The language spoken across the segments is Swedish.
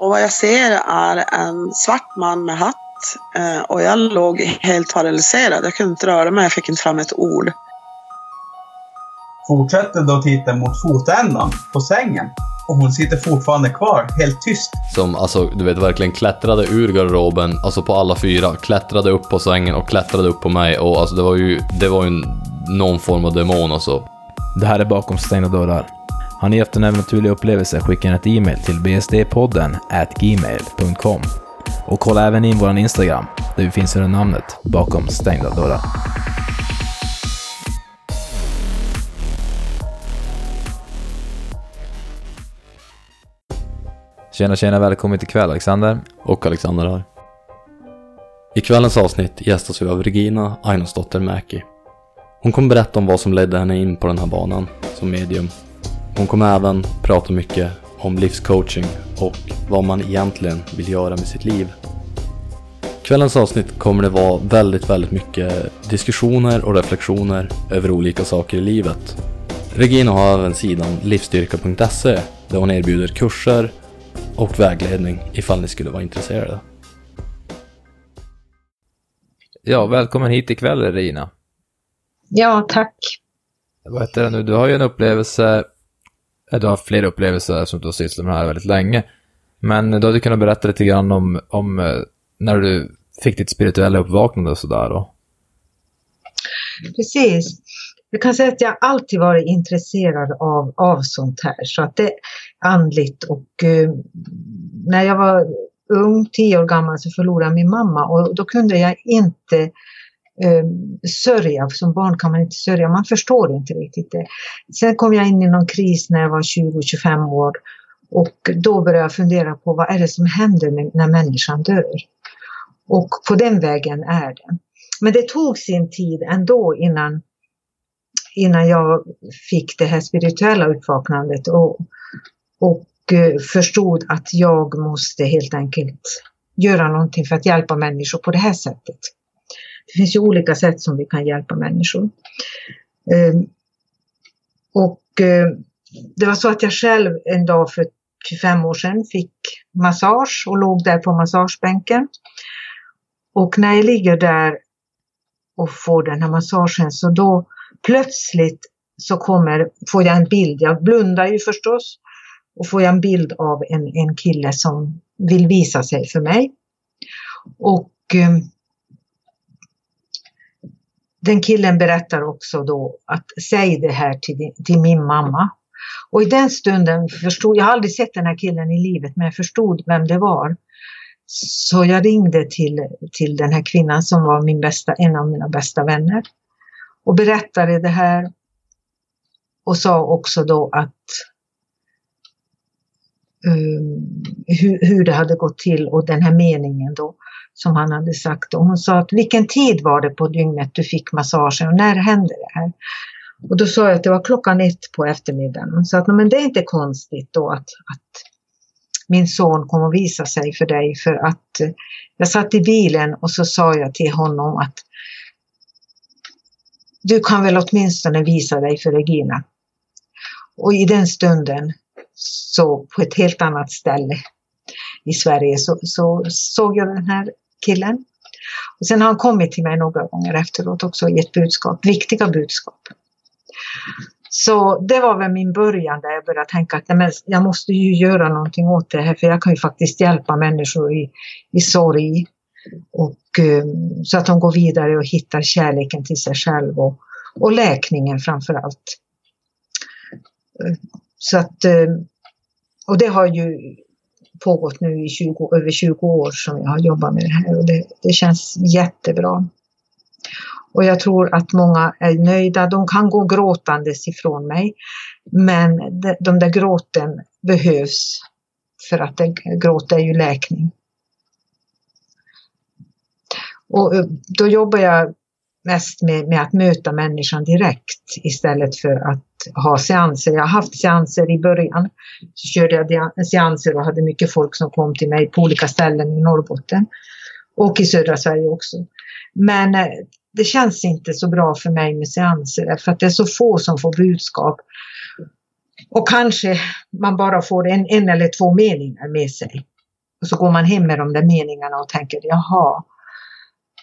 Och vad jag ser är en svart man med hatt. Eh, och jag låg helt paralyserad. Jag kunde inte röra mig, jag fick inte fram ett ord. Fortsätter då titta mot fotändan på sängen. Och hon sitter fortfarande kvar, helt tyst. Som alltså, du vet, verkligen klättrade ur garderoben, alltså på alla fyra, klättrade upp på sängen och klättrade upp på mig och alltså det var ju, det var ju någon form av demon alltså. Det här är Bakom stängda dörrar. Har ni haft en övernaturlig upplevelse, skicka en ett e-mail till bsdpodden at gmail.com. Och kolla även in vår Instagram, där vi finns under namnet Bakom stängda dörrar. Tjena tjena, välkommen till kväll Alexander. Och Alexander här. I kvällens avsnitt gästas vi av Regina Einosdotter Mäki. Hon kommer berätta om vad som ledde henne in på den här banan som medium. Hon kommer även prata mycket om livscoaching och vad man egentligen vill göra med sitt liv. Kvällens avsnitt kommer det vara väldigt, väldigt mycket diskussioner och reflektioner över olika saker i livet. Regina har även sidan livsstyrka.se där hon erbjuder kurser och vägledning ifall ni skulle vara intresserade. Ja, välkommen hit ikväll Regina. Ja, tack. Vad heter det nu? Du har ju en upplevelse, du har flera upplevelser som du har sysslat med här väldigt länge. Men du hade kunnat berätta lite grann om, om eh, när du fick ditt spirituella uppvaknande och sådär då. Precis. Jag kan säga att jag alltid varit intresserad av, av sånt här. Så att det är andligt och eh, när jag var ung, tio år gammal, så förlorade jag min mamma och då kunde jag inte Ehm, sörja. Som barn kan man inte sörja, man förstår inte riktigt det. Sen kom jag in i någon kris när jag var 20-25 år och då började jag fundera på vad är det som händer när människan dör? Och på den vägen är det. Men det tog sin tid ändå innan innan jag fick det här spirituella uppvaknandet och, och eh, förstod att jag måste helt enkelt göra någonting för att hjälpa människor på det här sättet. Det finns ju olika sätt som vi kan hjälpa människor. Ehm, och eh, det var så att jag själv en dag för 25 år sedan fick massage och låg där på massagebänken. Och när jag ligger där och får den här massagen så då plötsligt så kommer, får jag en bild, jag blundar ju förstås, och får jag en bild av en, en kille som vill visa sig för mig. Och eh, den killen berättar också då att säg det här till, till min mamma. Och i den stunden förstod, jag har aldrig sett den här killen i livet, men jag förstod vem det var. Så jag ringde till, till den här kvinnan som var min bästa, en av mina bästa vänner och berättade det här. Och sa också då att Eh, hur, hur, det hade gått till och den här meningen då som han hade sagt. Och hon sa att vilken tid var det på dygnet du fick massagen och när hände det här? Och då sa jag att det var klockan ett på eftermiddagen. Hon sa att men det är inte konstigt då att, att min son kommer att visa sig för dig för att eh, jag satt i bilen och så sa jag till honom att du kan väl åtminstone visa dig för Regina. Och i den stunden, så på ett helt annat ställe i Sverige, så, så såg jag den här killen. Och sen har han kommit till mig några gånger efteråt också och gett budskap, viktiga budskap. Så det var väl min början där jag började tänka att nej, jag måste ju göra någonting åt det här för jag kan ju faktiskt hjälpa människor i, i sorg och, eh, så att de går vidare och hittar kärleken till sig själv och, och läkningen framför allt. Så att, eh, och det har ju pågått nu i 20, över 20 år som jag har jobbat med det här och det, det känns jättebra. Och jag tror att många är nöjda. De kan gå gråtandes ifrån mig. Men de, de där gråten behövs. För att det, gråt är ju läkning. Och eh, då jobbar jag mest med, med, att möta människan direkt istället för att ha seanser. Jag har haft seanser i början. Så körde jag seanser och hade mycket folk som kom till mig på olika ställen i Norrbotten. Och i södra Sverige också. Men eh, det känns inte så bra för mig med seanser för att det är så få som får budskap. Och kanske man bara får en, en eller två meningar med sig. Och så går man hem med de där meningarna och tänker jaha,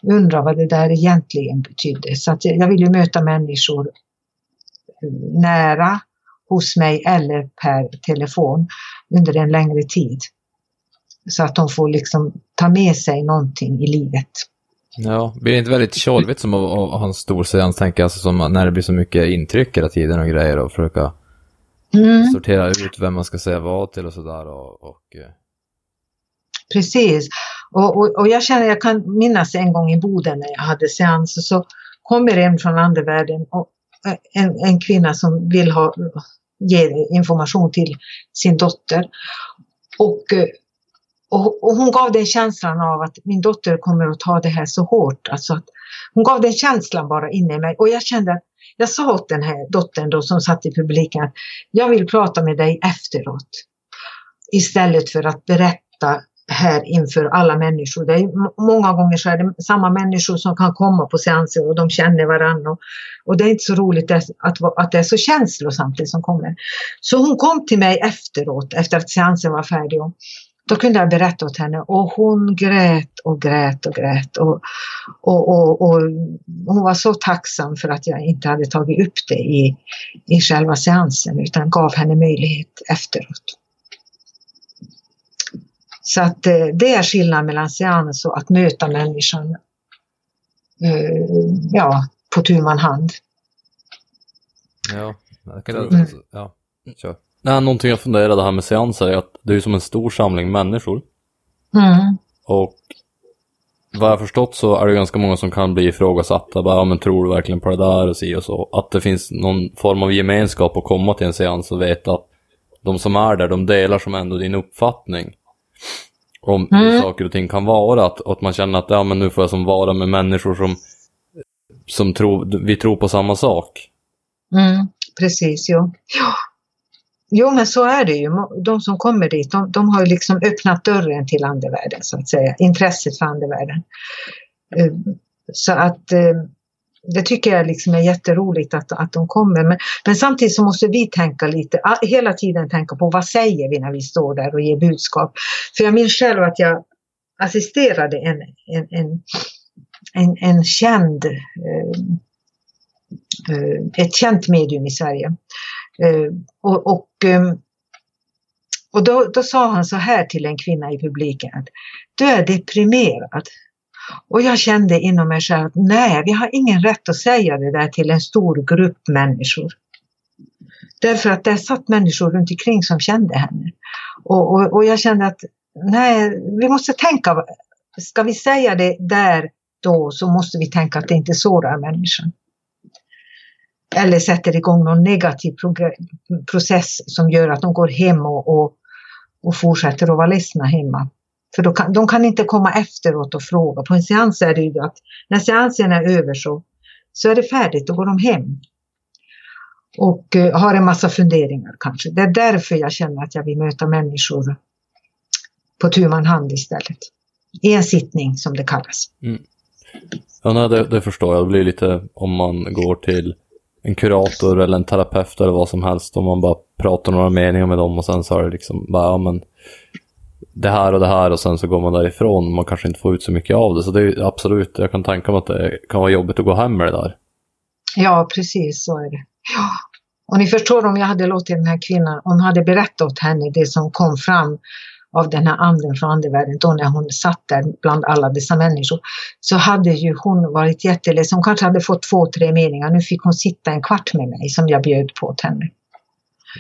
undrar vad det där egentligen betydde. Så att jag vill ju möta människor nära hos mig eller per telefon under en längre tid. Så att de får liksom ta med sig någonting i livet. Ja, blir det inte väldigt tjolvigt som att, ha en stor seans, tänker alltså som när det blir så mycket intryck hela tiden och grejer och försöka mm. sortera ut vem man ska säga vad till och sådär och, och... Eh. Precis. Och, och, och, jag känner, jag kan minnas en gång i Boden när jag hade seans så kommer en från andevärlden och en, en kvinna som vill ha, ge information till sin dotter. Och eh, och, och, hon gav den känslan av att min dotter kommer att ta det här så hårt. Alltså att hon gav den känslan bara inne i mig. Och jag kände att jag sa åt den här dottern då som satt i publiken att jag vill prata med dig efteråt. Istället för att berätta här inför alla människor. Det är, många gånger så är det samma människor som kan komma på seanser och de känner varandra. Och, och det är inte så roligt att, att, att det är så känslosamt det som kommer. Så hon kom till mig efteråt, efter att seansen var färdig. Och, då kunde jag berätta åt henne och hon grät och grät och grät. Och, och, och, och, hon var så tacksam för att jag inte hade tagit upp det i, i själva seansen utan gav henne möjlighet efteråt. Så att eh, det är skillnad mellan seans och att möta människan eh, ja, på tu man hand. Ja, jag kan, mm. ja, kör. Nej, någonting jag funderade här med seanser är att det är som en stor samling människor. Mm. Och vad jag förstått så är det ganska många som kan bli ifrågasatta. Bara, ja, men tror du verkligen på det där och si och så. Att det finns någon form av gemenskap att komma till en seans och veta att de som är där, de delar som ändå din uppfattning. Om mm. hur saker och ting kan vara. Att, att man känner att ja, men nu får jag som vara med människor som, som tror, vi tror på samma sak. Mm, precis, jo. Ja. Jo, men så är det ju. De som kommer dit, de, de har ju liksom öppnat dörren till andevärlden, så att säga. Intresset för andevärlden. Eh, så att eh, det tycker jag liksom är jätteroligt att, att de kommer. Men, men samtidigt så måste vi tänka lite, hela tiden tänka på vad säger vi när vi står där och ger budskap. För jag minns själv att jag assisterade en, en, en, en, en känd, eh, eh ett känt medium i Sverige Eh, och, och, eh, och då, då sa han så här till en kvinna i publiken att du är deprimerad. Och jag kände inom mig själv att nej, vi har ingen rätt att säga det där till en stor grupp människor. Därför att det satt människor runt omkring som kände henne. Och, och, och jag kände att nej, vi måste tänka, ska vi säga det där då så måste vi tänka att det inte sårar människan eller sätter igång någon negativ process som gör att de går hem och, och, och fortsätter att vara ledsna hemma. För då kan, de kan inte komma efteråt och fråga. På en seans är det ju att när seansen är över så, så är det färdigt, då går de hem. Och eh, har en massa funderingar kanske. Det är därför jag känner att jag vill möta människor på tu man hand istället. I en sittning som det kallas. Mm. Ja, nej, det, det förstår jag. Det blir lite om man går till en kurator eller en terapeut eller vad som helst och man bara pratar några meningar med dem och sen så är det liksom bara, ja men det här och det här och sen så går man därifrån. Man kanske inte får ut så mycket av det. Så det är absolut, jag kan tänka mig att det kan vara jobbigt att gå hem med det där. Ja, precis så är det. Ja. Och ni förstår om jag hade låtit den här kvinnan, hon hade berättat åt henne det som kom fram av den här anden från andevärlden, då när hon satt där bland alla dessa människor, så hade ju hon varit jätteledsen. Hon kanske hade fått två, tre meningar. Nu fick hon sitta en kvart med mig som jag bjöd på åt henne.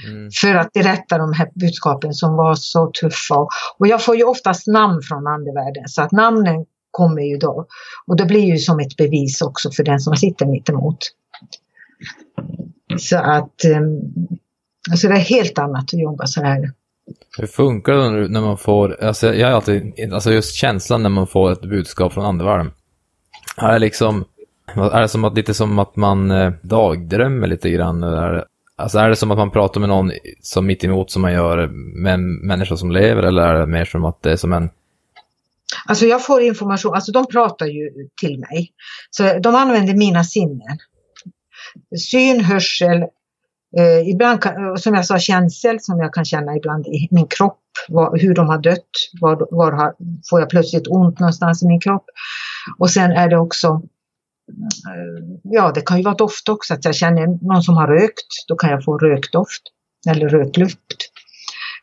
Mm. För att berätta de här budskapen som var så tuffa. Och jag får ju oftast namn från andevärlden så att namnen kommer ju då. Och det blir ju som ett bevis också för den som sitter mitt emot. Så att um, alltså det är helt annat att jobba så här. Hur funkar det när man får, alltså jag har alltid, alltså just känslan när man får ett budskap från andevärlden. Är det liksom, är det som att, lite som att man eh, dagdrömmer lite grann? Eller alltså är det som att man pratar med någon som mitt emot som man gör med en människa som lever eller är det mer som att det är som en Alltså jag får information, alltså de pratar ju till mig. Så de använder mina sinnen. Syn, hörsel, Eh, ibland, kan, som jag sa, känsel som jag kan känna ibland i min kropp. var, hur de har dött, var, var har, får jag plötsligt ont någonstans i min kropp. Och sen är det också Ja, det kan ju vara doft också, att jag känner någon som har rökt, då kan jag få rökdoft eller röklukt.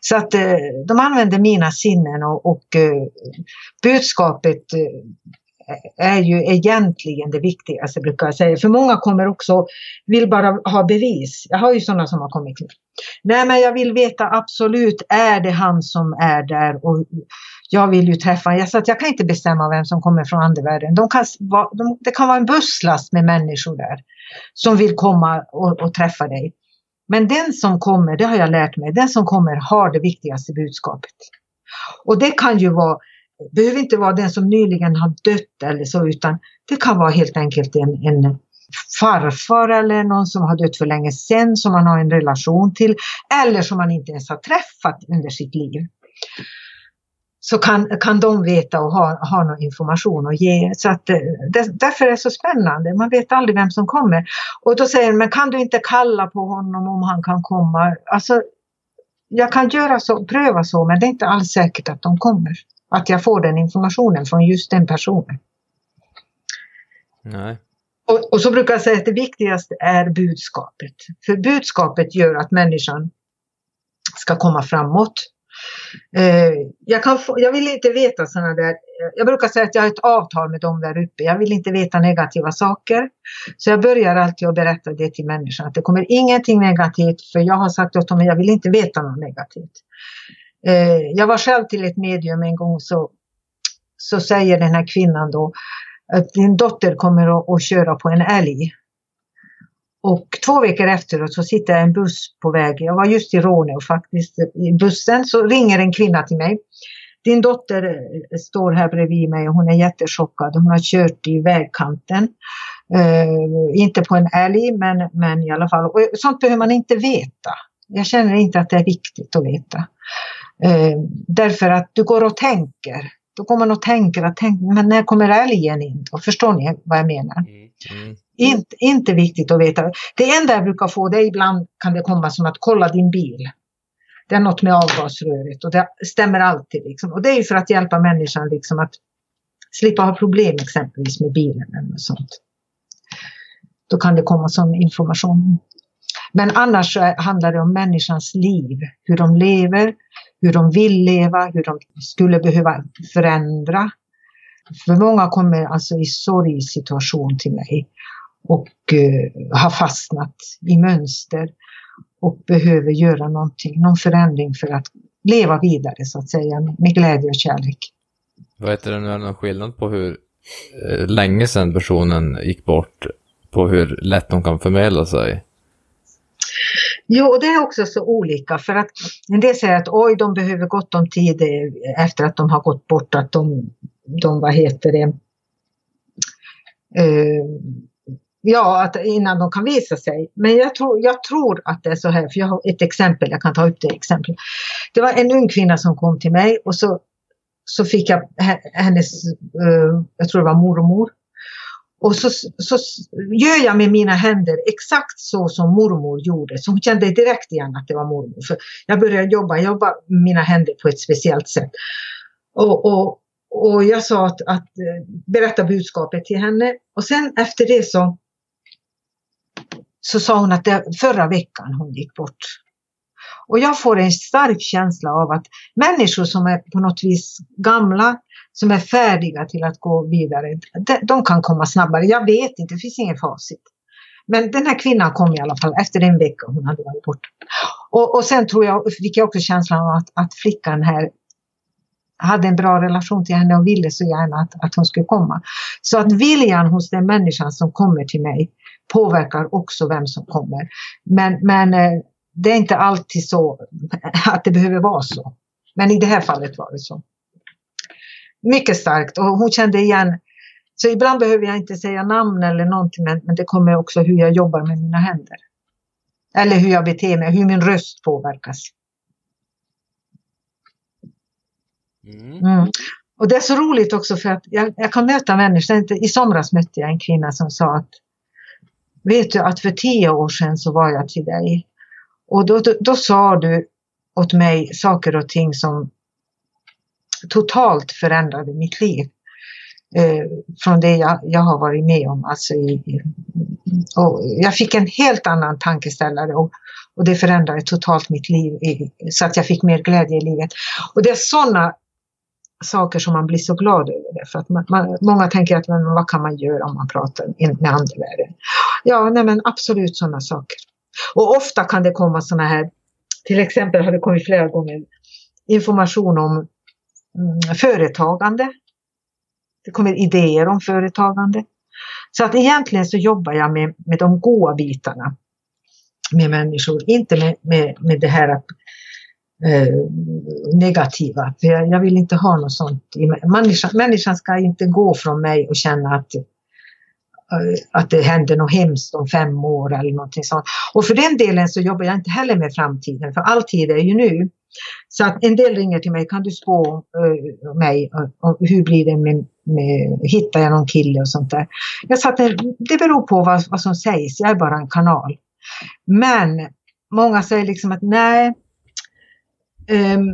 Så att eh, de använder mina sinnen och, och eh, budskapet eh, är ju egentligen det viktigaste brukar jag säga. För många kommer också, vill bara ha bevis. Jag har ju sådana som har kommit till Nej men jag vill veta absolut, är det han som är där? Och jag vill ju träffa. Så att jag kan inte bestämma vem som kommer från andevärlden. De kan, de, det kan vara en busslast med människor där som vill komma och, och träffa dig. Men den som kommer, det har jag lärt mig, den som kommer har det viktigaste budskapet. Och det kan ju vara behöver inte vara den som nyligen har dött eller så, utan det kan vara helt enkelt en, en farfar eller någon som har dött för länge sedan som man har en relation till eller som man inte ens har träffat under sitt liv. Så kan, kan de veta och ha, ha någon information att ge. Så att, eh, det, därför är det så spännande. Man vet aldrig vem som kommer. Och då säger de, men kan du inte kalla på honom om han kan komma? Alltså, jag kan göra så, pröva så, men det är inte alls säkert att de kommer. Att jag får den informationen från just den personen. Nej. Och, och, så brukar jag säga att det viktigaste är budskapet. För budskapet gör att människan ska komma framåt. Eh, jag, kan få, jag vill inte veta sådana där, eh, jag brukar säga att jag har ett avtal med dem där uppe. Jag vill inte veta negativa saker. Så jag börjar alltid att berätta det till människan. Att det kommer ingenting negativt för jag har sagt åt dem att jag vill inte veta något negativt. Eh, jag var själv till ett medium en gång så, så säger den här kvinnan då att din dotter kommer att, att köra på en älg. Och två veckor efteråt så sitter jag i en buss på väg. Jag var just i Råneå faktiskt. I bussen så ringer en kvinna till mig. Din dotter eh, står här bredvid mig och hon är jättechockad. Hon har kört i vägkanten. Uh, inte på en älg men, men i alla fall. Och sånt behöver man inte veta. Jag känner inte att det är viktigt att veta. Uh, därför att du går och tänker. Då går man och tänker att tänk, men när kommer älgen in? Då? Förstår ni vad jag menar? Mm. mm. Inte, inte viktigt att veta. Det enda jag brukar få det är ibland kan det komma som att kolla din bil. Det är något med avgasröret och det stämmer alltid. Liksom. Och det är ju för att hjälpa människan liksom att slippa ha problem exempelvis med bilen eller sånt. Då kan det komma sån information. Men annars handlar det om människans liv, hur de lever, hur de vill leva, hur de skulle behöva förändra. För många kommer alltså i sorgsituation till mig och uh, har fastnat i mönster och behöver göra någonting, någon förändring för att leva vidare så att säga med glädje och kärlek. Vad heter det nu, är det någon skillnad på hur eh, länge sedan personen gick bort på hur lätt de kan förmedla sig? Jo, och det är också så olika för att en del säger att oj, de behöver gott om tid efter att de har gått bort, att de, de vad heter det, uh, ja, att innan de kan visa sig. Men jag tror, jag tror att det är så här, för jag har ett exempel, jag kan ta upp det exemplet. Det var en ung kvinna som kom till mig och så, så fick jag hennes, uh, jag tror det var mormor, och så, så gör jag med mina händer exakt så som mormor gjorde. Så hon kände direkt igen att det var mormor. För jag började jobba, jobba med mina händer på ett speciellt sätt. Och, och, och jag sa att, att eh, berätta budskapet till henne. Och sen efter det så, så sa hon att det förra veckan hon gick bort. Och jag får en stark känsla av att människor som är på något vis gamla, som är färdiga till att gå vidare, de, kan komma snabbare. Jag vet inte, det finns ingen facit. Men den här kvinnan kom i alla fall efter en vecka hon hade varit borta. Och, och sen tror jag, fick jag också känslan av att, att flickan här hade en bra relation till henne och ville så gärna att, att hon skulle komma. Så att viljan hos den människan som kommer till mig påverkar också vem som kommer. Men, men eh, det är inte alltid så att det behöver vara så. Men i det här fallet var det så. Mycket starkt och hon kände igen. Så ibland behöver jag inte säga namn eller någonting men, det kommer också hur jag jobbar med mina händer. Eller hur jag beter mig, hur min röst påverkas. Mm. mm. Och det är så roligt också för att jag, jag kan möta människor. I somras mötte jag en kvinna som sa att Vet du att för tio år sedan så var jag till dig och då, då, då sa du åt mig saker och ting som totalt förändrade mitt liv. Eh, från det jag, jag har varit med om. Alltså i, och jag fick en helt annan tankeställare och, och det förändrade totalt mitt liv i, så att jag fick mer glädje i livet. Och det är sådana saker som man blir så glad över. För att man, man, många tänker att men, vad kan man göra om man pratar med andevärlden? Ja, nej men absolut sådana saker. Och ofta kan det komma sådana här, till exempel har det kommit flera gånger information om mm, företagande. Det kommer idéer om företagande. Så att egentligen så jobbar jag med, med de goda bitarna med människor, inte med, med, med det här att eh, negativa. För jag, jag, vill inte ha något sånt. Människan, människan ska inte gå från mig och känna att, eh, att det händer något hemskt om fem år eller någonting sånt. Och för den delen så jobbar jag inte heller med framtiden, för all tid är ju nu. Så att en del ringer till mig, kan du spå uh, mig, uh, hur blir det med, med, hittar jag någon kille och sånt där. Jag sa att det, det beror på vad, vad som sägs, jag är bara en kanal. Men många säger liksom att nej, Ehm,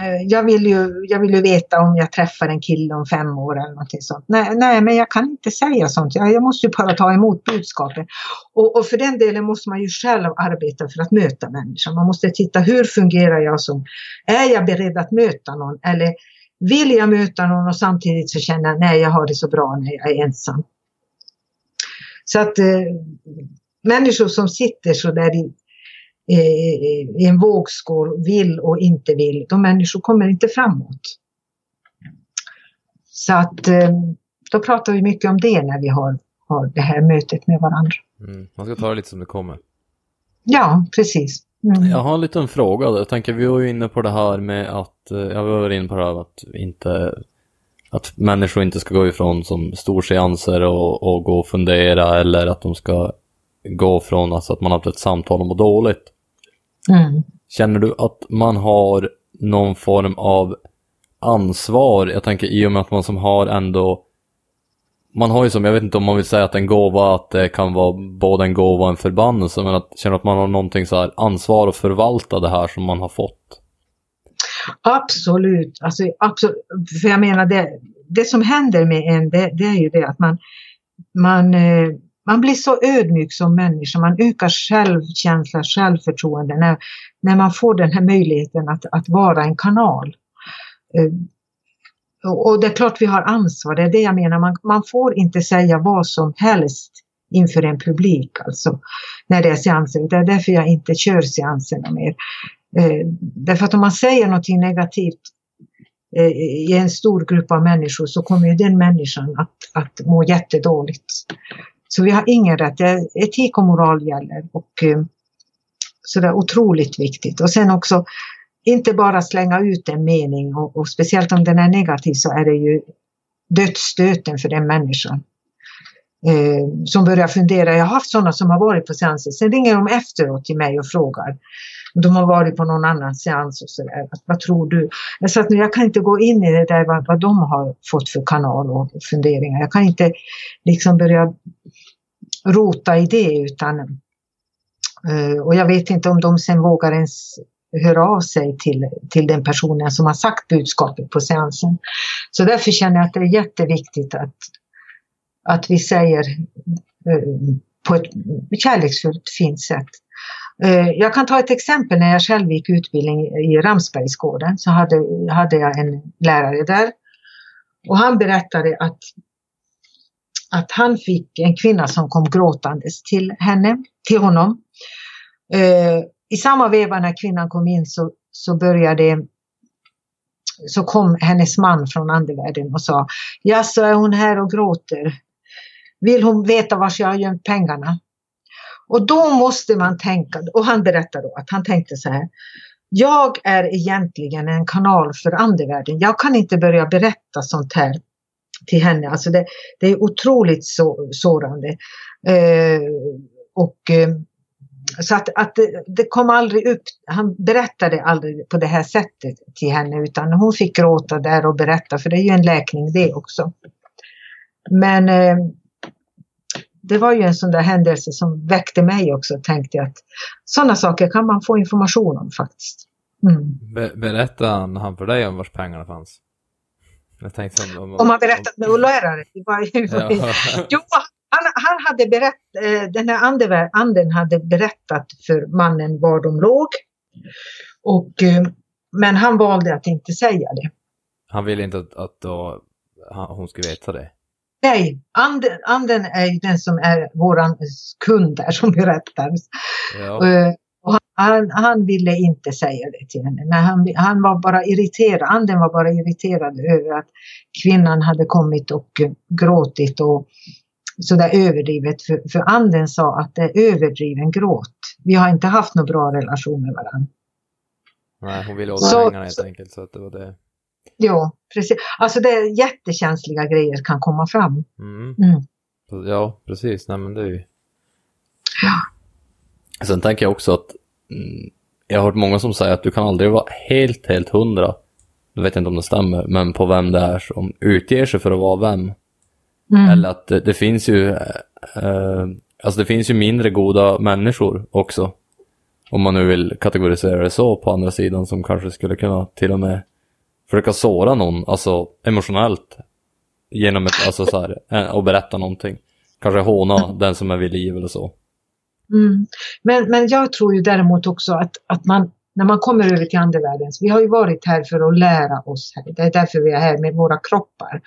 eh, jag vill, ju, jag vill ju veta om jag träffar en kille om fem år eller någonting sånt. Nej, nej men jag kan inte säga sånt. Jag, jag måste ju bara ta emot budskapet. Och, och, för den delen måste man ju själv arbeta för att möta människan. Man måste titta hur fungerar jag som, är jag beredd att möta någon eller vill jag möta någon och samtidigt så känner jag nej jag har det så bra när jag är ensam. Så att eh, människor som sitter så där i, i en vågskål, vill och inte vill, de människor kommer inte framåt. Så att eh, då pratar vi mycket om det när vi har, har det här mötet med varandra. Mm, man ska ta det lite som det kommer. Ja, precis. Mm. Jag har en liten fråga. Jag tänker, vi var ju inne på det här med att, eh, jag var inne på det här att inte att människor inte ska gå ifrån som storseanser och, och gå och fundera eller att de ska gå från alltså att man har haft ett samtal och mår dåligt. Mm. Känner du att man har någon form av ansvar? Jag tänker i och med att man som har ändå man har ju som, jag vet inte om man vill säga att en gåva, att det kan vara både en gåva och en förbannelse, men att känna att man har någonting så här ansvar att förvalta det här som man har fått. Absolut, alltså absolut. För jag menar det, det som händer med en, det, det är ju det att man, man eh, man blir så ödmjuk som människa, man ökar självkänsla, självförtroende när, när man får den här möjligheten att, att vara en kanal. Eh, och det är klart vi har ansvar, det är det jag menar, man, man får inte säga vad som helst inför en publik alltså, när det är seanser. Det är därför jag inte kör seanserna mer. Eh, därför att om man säger någonting negativt eh, i en stor grupp av människor så kommer ju den människan att, att må jättedåligt. Så vi har ingen rätt. Etik och moral gäller. Och, eh, så det är otroligt viktigt. Och sen också inte bara slänga ut en mening och, och speciellt om den är negativ så är det ju dödsstöten för den människan. Eh, som börjar fundera. Jag har haft sådana som har varit på seanser. Sen ringer de efteråt till mig och frågar. De har varit på någon annan seans och sådär. Vad tror du? Jag sa att jag kan inte gå in i det där vad, vad de har fått för kanal och funderingar. Jag kan inte liksom börja rota i det utan eh, och jag vet inte om de sen vågar ens höra av sig till, till den personen som har sagt budskapet på seansen. Så därför känner jag att det är jätteviktigt att, att vi säger eh, på ett kärleksfullt, fint sätt. Eh, jag kan ta ett exempel när jag själv gick utbildning i Ramsbergsgården så hade, hade jag en lärare där och han berättade att att han fick en kvinna som kom gråtandes till henne, till honom. Eh, I samma veva när kvinnan kom in så, så började så kom hennes man från andevärlden och sa Ja, så är hon här och gråter. Vill hon veta var jag har gömt pengarna? Och då måste man tänka, och han berättade då att han tänkte så här. Jag är egentligen en kanal för andevärlden. Jag kan inte börja berätta sånt här till henne. Alltså det, det är otroligt så, sårande. Eh, och, eh, så att, att det, det, kom aldrig upp, han berättade aldrig på det här sättet till henne utan hon fick gråta där och berätta för det är ju en läkning det också. Men eh, det var ju en sån där händelse som väckte mig också tänkte jag att sådana saker kan man få information om faktiskt. Mm. Be berättade han för dig om vars pengarna fanns? Om... om, Om man berättat med ju- Ja. Jo, han, han hade berättat, eh, den här andevär- anden hade berättat för mannen var de låg. Och, eh, men han valde att inte säga det. Han ville inte att, att då, hon skulle veta det. Nej, anden, anden är den som är våran kund där som berättar. Ja. Och han, han, ville inte säga det till henne, men han, han var bara irriterad. Anden var bara irriterad över att kvinnan hade kommit och gråtit och sådär överdrivet. För, för anden sa att det är överdriven gråt. Vi har inte haft någon bra relation med varandra. Nej, hon ville åt Så- pengarna helt enkelt. Så att det var det. Ja, precis. Alltså det är jättekänsliga grejer kan komma fram. Mm. Mm. Ja, precis. Nej, men det är ju... Sen tänker jag också att mm, jag har hört många som säger att du kan aldrig vara helt, helt hundra. Jag vet inte om det stämmer, men på vem det är som utger sig för att vara vem. Mm. Eller att det, det finns ju eh, eh, Alltså det finns ju mindre goda människor också. Om man nu vill kategorisera det så på andra sidan som kanske skulle kunna till och med försöka såra någon, alltså emotionellt. Genom ett, alltså så här, eh, och berätta någonting. Kanske håna den som är vid liv eller så. Mm. Men, men jag tror ju däremot också att, att man, när man kommer över till andevärlden, vi har ju varit här för att lära oss, här. det är därför vi är här med våra kroppar.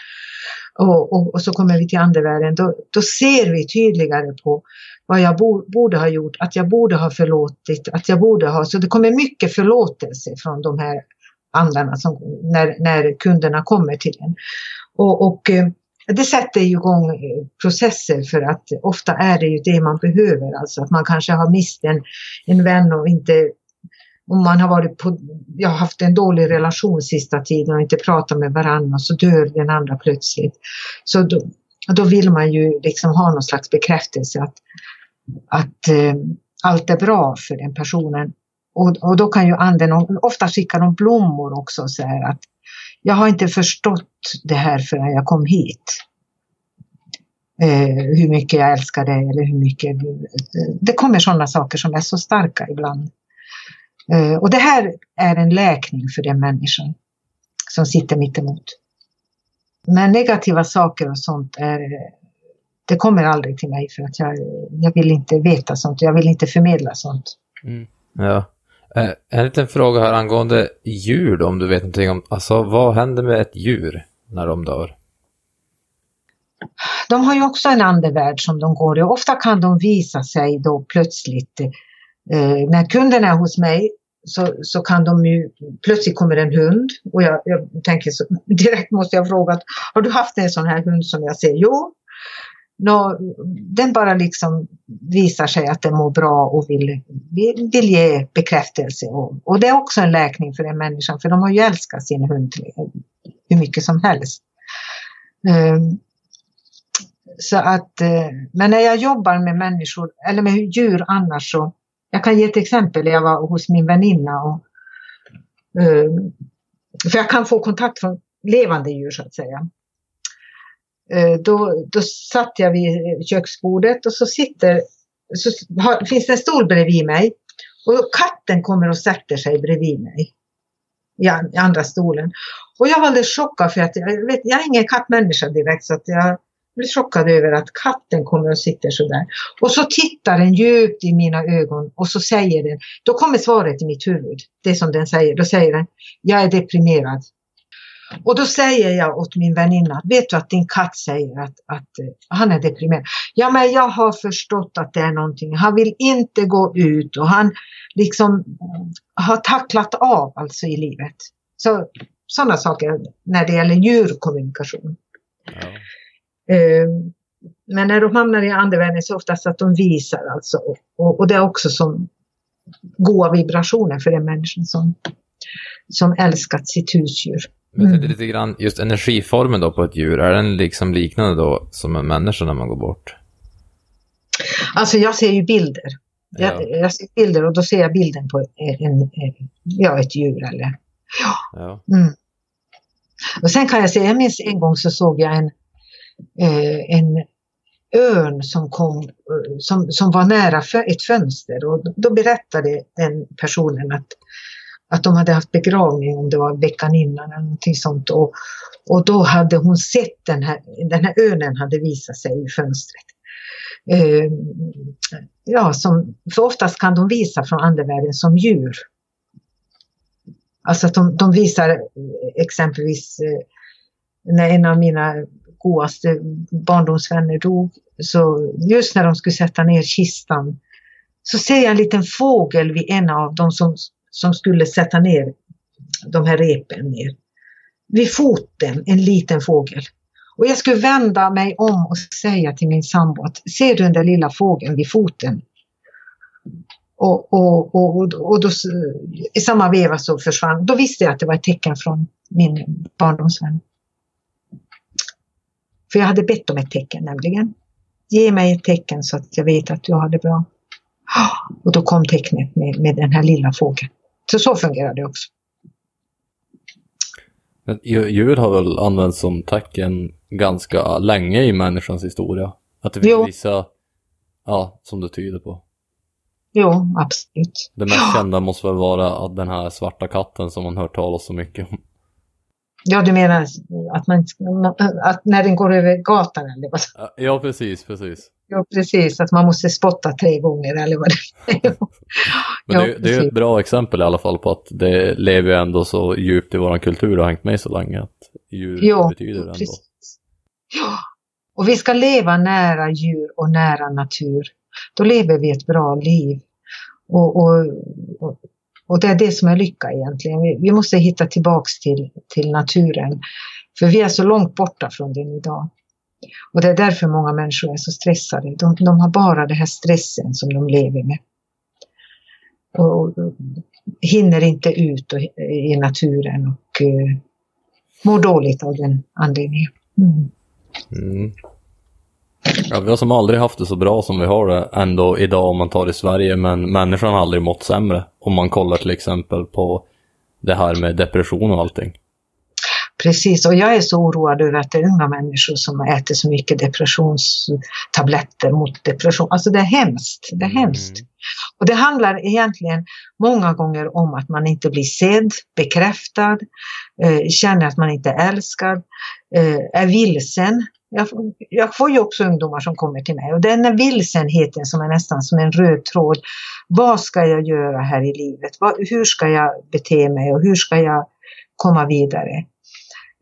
Och, och, och så kommer vi till andevärlden, då, då ser vi tydligare på vad jag bo, borde ha gjort, att jag borde ha förlåtit, att jag borde ha, så det kommer mycket förlåtelse från de här andarna som, när, när kunderna kommer till en. Och, och eh, det sätter ju igång eh, processer för att ofta är det ju det man behöver. Alltså att man kanske har mist en, en vän och inte om man har varit på, jag har haft en dålig relation sista tiden och inte pratat med varandra och så dör den andra plötsligt. Så då, då vill man ju liksom ha någon slags bekräftelse att, att eh, allt är bra för den personen. Och, och då kan ju anden, ofta skickar de blommor också så här att jag har inte förstått det här förrän jag kom hit. Eh, hur mycket jag älskar dig eller hur mycket... Eh, det kommer sådana saker som är så starka ibland. Eh, och det här är en läkning för den människan som sitter mitt emot. Men negativa saker och sånt är... Det kommer aldrig till mig för att jag, jag vill inte veta sånt. Jag vill inte förmedla sånt. Ja. Eh, En liten fråga här angående djur då, om du vet någonting om, alltså vad händer med ett djur när de dör? de har ju också en andevärld som de går i. Och Ofta kan de visa sig då plötsligt. Eh, när kunden är hos mig så, så kan de ju, plötsligt kommer en hund och jag, jag tänker så, direkt måste jag fråga, har du haft en sån här hund som jag ser? Jo. Nå, den bara liksom visar sig att den mår bra och vill, vill, vill ge bekräftelse. Och, och det är också en läkning för den människan, för de har ju älskat sin hund hur mycket som helst. Um, så att, eh, men när jag jobbar med människor, eller med djur annars så, jag kan ge ett exempel. Jag var hos min väninna och, ehm, för jag kan få kontakt från levande djur så att säga. Eh, då, då satt jag vid köksbordet och så sitter, så har, finns det en stol bredvid mig och katten kommer och sätter sig bredvid mig. I, an- i andra stolen. Och jag var alldeles chockad för att jag, vet, jag är ingen kattmänniska direkt så att jag blev chockad över att katten kommer och sitter sådär. Och så tittar den djupt i mina ögon och så säger den, då kommer svaret i mitt huvud, det som den säger, då säger den, jag är deprimerad. Och då säger jag åt min väninna, vet du att din katt säger att, att eh, han är deprimerad? Ja men jag har förstått att det är någonting, han vill inte gå ut och han liksom har tacklat av alltså i livet. Så sådana saker när det gäller djurkommunikation. Ja. Eh, Men när de hamnar i andevärlden så oftast att de visar alltså. Och, och det är också som goda vibrationer för den människan som, som älskat sitt husdjur. Men jag tänkte Mm. lite grann, just energiformen då på ett djur, är den liksom liknande då som en människa när man går bort? Alltså jag ser ju bilder. Ja. Jag, jag ser bilder och då ser jag bilden på en, en, en, ja, ett djur eller Ja. Mm. Och sen kan jag säga, jag minns en gång så såg jag en, eh, en örn som kom, eh, som, som var nära ett fönster och då berättade den personen att, att de hade haft begravning om det var veckan innan eller någonting sånt. Och, och då hade hon sett den här, den här örnen hade visat sig i fönstret. Eh, ja, som, för oftast kan de visa från andevärlden som djur. Alltså att de, de visar eh, exempelvis eh, när en av mina godaste barndomsvänner dog, så just när de skulle sätta ner kistan så ser jag en liten fågel vid en av dem som, som skulle sätta ner de här repen ner. Vid foten, en liten fågel. Och jag skulle vända mig om och säga till min sambo att ser du den där lilla fågeln vid foten? Och, och, och, och då, i samma veva så försvann, då visste jag att det var ett tecken från min barndomsvän. För jag hade bett om ett tecken nämligen. Ge mig ett tecken så att jag vet att du har det bra. Och då kom tecknet med, med den här lilla fågeln. Så så fungerar det också. Djur har väl använts som tecken ganska länge i människans historia? Att det finns Jo. vissa, ja, som du tyder på. Jo, absolut. Det mest kända måste väl vara den här svarta katten som man hört talas så mycket om. Ja, du menar att, man, att när den går över gatan eller vad? Ja, precis, precis. Ja, precis. Att man måste spotta tre gånger eller vad det är. Men Ja, det, det är ett bra exempel i alla fall på att det lever ju ändå så djupt i vår kultur och har hängt med så länge att djur Jo, betyder ändå. precis. Ja. Och vi ska leva nära djur och nära natur. Då lever vi ett bra liv. Och, och, och, och det är det som är lycka egentligen. Vi, vi måste hitta tillbaks till, till naturen. För vi är så långt borta från den idag. Och det är därför många människor är så stressade. De, de har bara den här stressen som de lever med. Och, och hinner inte ut och, i naturen och uh, mår dåligt av den anledningen. Mm. Mm. Ja, vi har som aldrig haft det så bra som vi har det ändå idag om man tar i Sverige, men människan har aldrig mått sämre. Om man kollar till exempel på det här med depression och allting. Precis, och jag är så oroad över att det är unga människor som äter så mycket depressionstabletter mot depression. Alltså det är hemskt, det är hemskt. Mm. Och det handlar egentligen många gånger om att man inte blir sedd, bekräftad, eh, känner att man inte är älskad, eh, är vilsen. Jag, får- jag får ju också ungdomar som kommer till mig och den här vilsenheten som är nästan som en röd tråd. Vad ska jag göra här i livet? Vad, hur ska jag bete mig och hur ska jag komma vidare?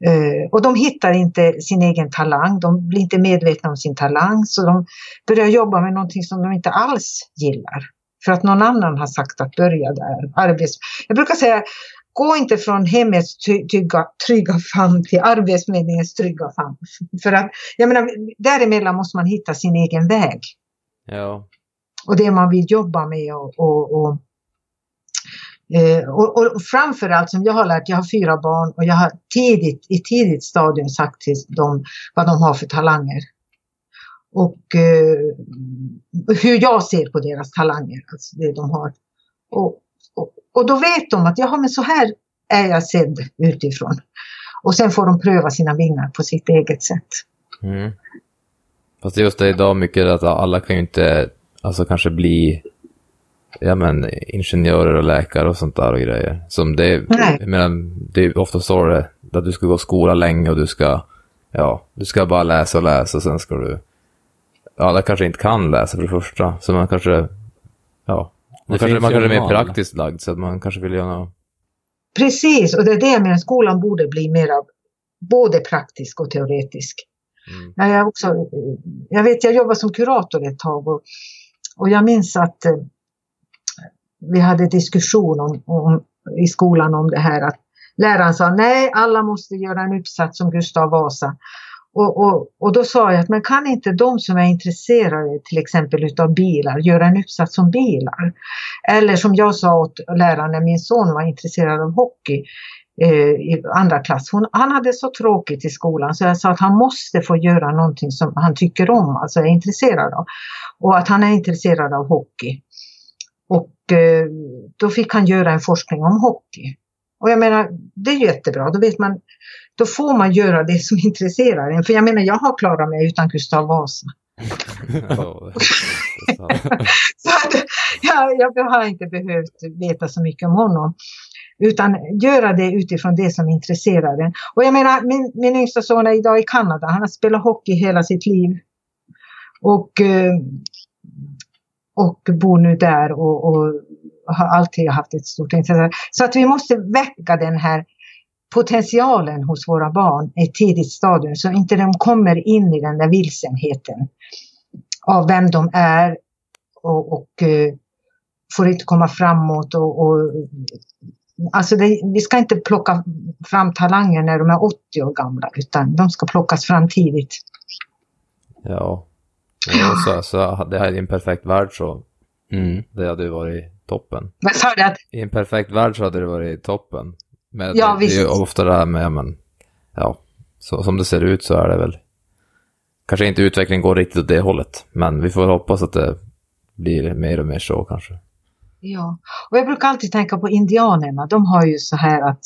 Uh, och de hittar inte sin egen talang, de blir inte medvetna om sin talang så de börjar jobba med någonting som de inte alls gillar. För att någon annan har sagt att börja där. Arbets... Jag brukar säga, gå inte från hemmets trygga, trygga famn till arbetsförmedlingens trygga famn. För att, jag menar, däremellan måste man hitta sin egen väg. Ja. Och det man vill jobba med och, och, och Eh, och, och framförallt som jag har lärt, jag har fyra barn och jag har tidigt, i tidigt stadium sagt till dem vad de har för talanger. Och eh, hur jag ser på deras talanger, alltså det de har. Och, och, och då vet de att ja, men så här är jag sedd utifrån. Och sen får de pröva sina vingar på sitt eget sätt. Mm. Fast just det idag mycket att alla kan ju inte, alltså kanske bli, ja men ingenjörer och läkare och sånt där och grejer. Som det, Nej. jag menar, det är ofta så det att du ska gå skola länge och du ska, ja, du ska bara läsa och läsa och sen ska du, alla kanske inte kan läsa för det första. Så man kanske, ja, man Det kanske, man kanske är mer praktiskt lagd så att man kanske vill göra något. Precis, och det är det jag menar, skolan borde bli mer av både praktisk och teoretisk. Mm. Jag, är också, jag vet, jag jobbade som kurator ett tag och, och jag minns att eh, vi hade diskussion om, om, i skolan om det här att läraren sa nej, alla måste göra en uppsats som Gustav Vasa. Och, och, och då sa jag att man kan inte de som är intresserade till exempel utav bilar göra en uppsats om bilar? Eller som jag sa åt läraren när min son var intresserad av hockey eh, i andra klass. Hon, han hade så tråkigt i skolan så jag sa att han måste få göra någonting som han tycker om, alltså är intresserad av. Och att han är intresserad av hockey. Och eh, då fick han göra en forskning om hockey. Och jag menar, det är jättebra. Då vet man, då får man göra det som intresserar en. För jag menar, jag har klarat mig utan Gustav Vasa. Ja, Så att, jag, jag har inte behövt veta så mycket om honom. Utan göra det utifrån det som intresserar en. Och jag menar, min, min yngsta son är idag i Kanada. Han har spelat hockey hela sitt liv. Och, eh, och bor nu där och, och har alltid haft ett stort intresse. Så att vi måste väcka den här potentialen hos våra barn i ett tidigt stadium så inte de kommer in i den där vilsenheten av vem de är och, och uh, får inte komma framåt och, och Alltså det, vi ska inte plocka fram talanger när de är 80 år gamla utan de ska plockas fram tidigt. Ja. ja så, så det här är en perfekt värld så mm. det hade ju varit toppen. Vad sa du? I en perfekt värld så hade det varit toppen. Men ja, det, det är ofta det här med, men, ja, så, som det ser ut så är det väl, kanske inte utvecklingen går riktigt åt det hållet, men vi får hoppas att det blir mer och mer så kanske. Ja, och jag brukar alltid tänka på indianerna. De har ju så här att,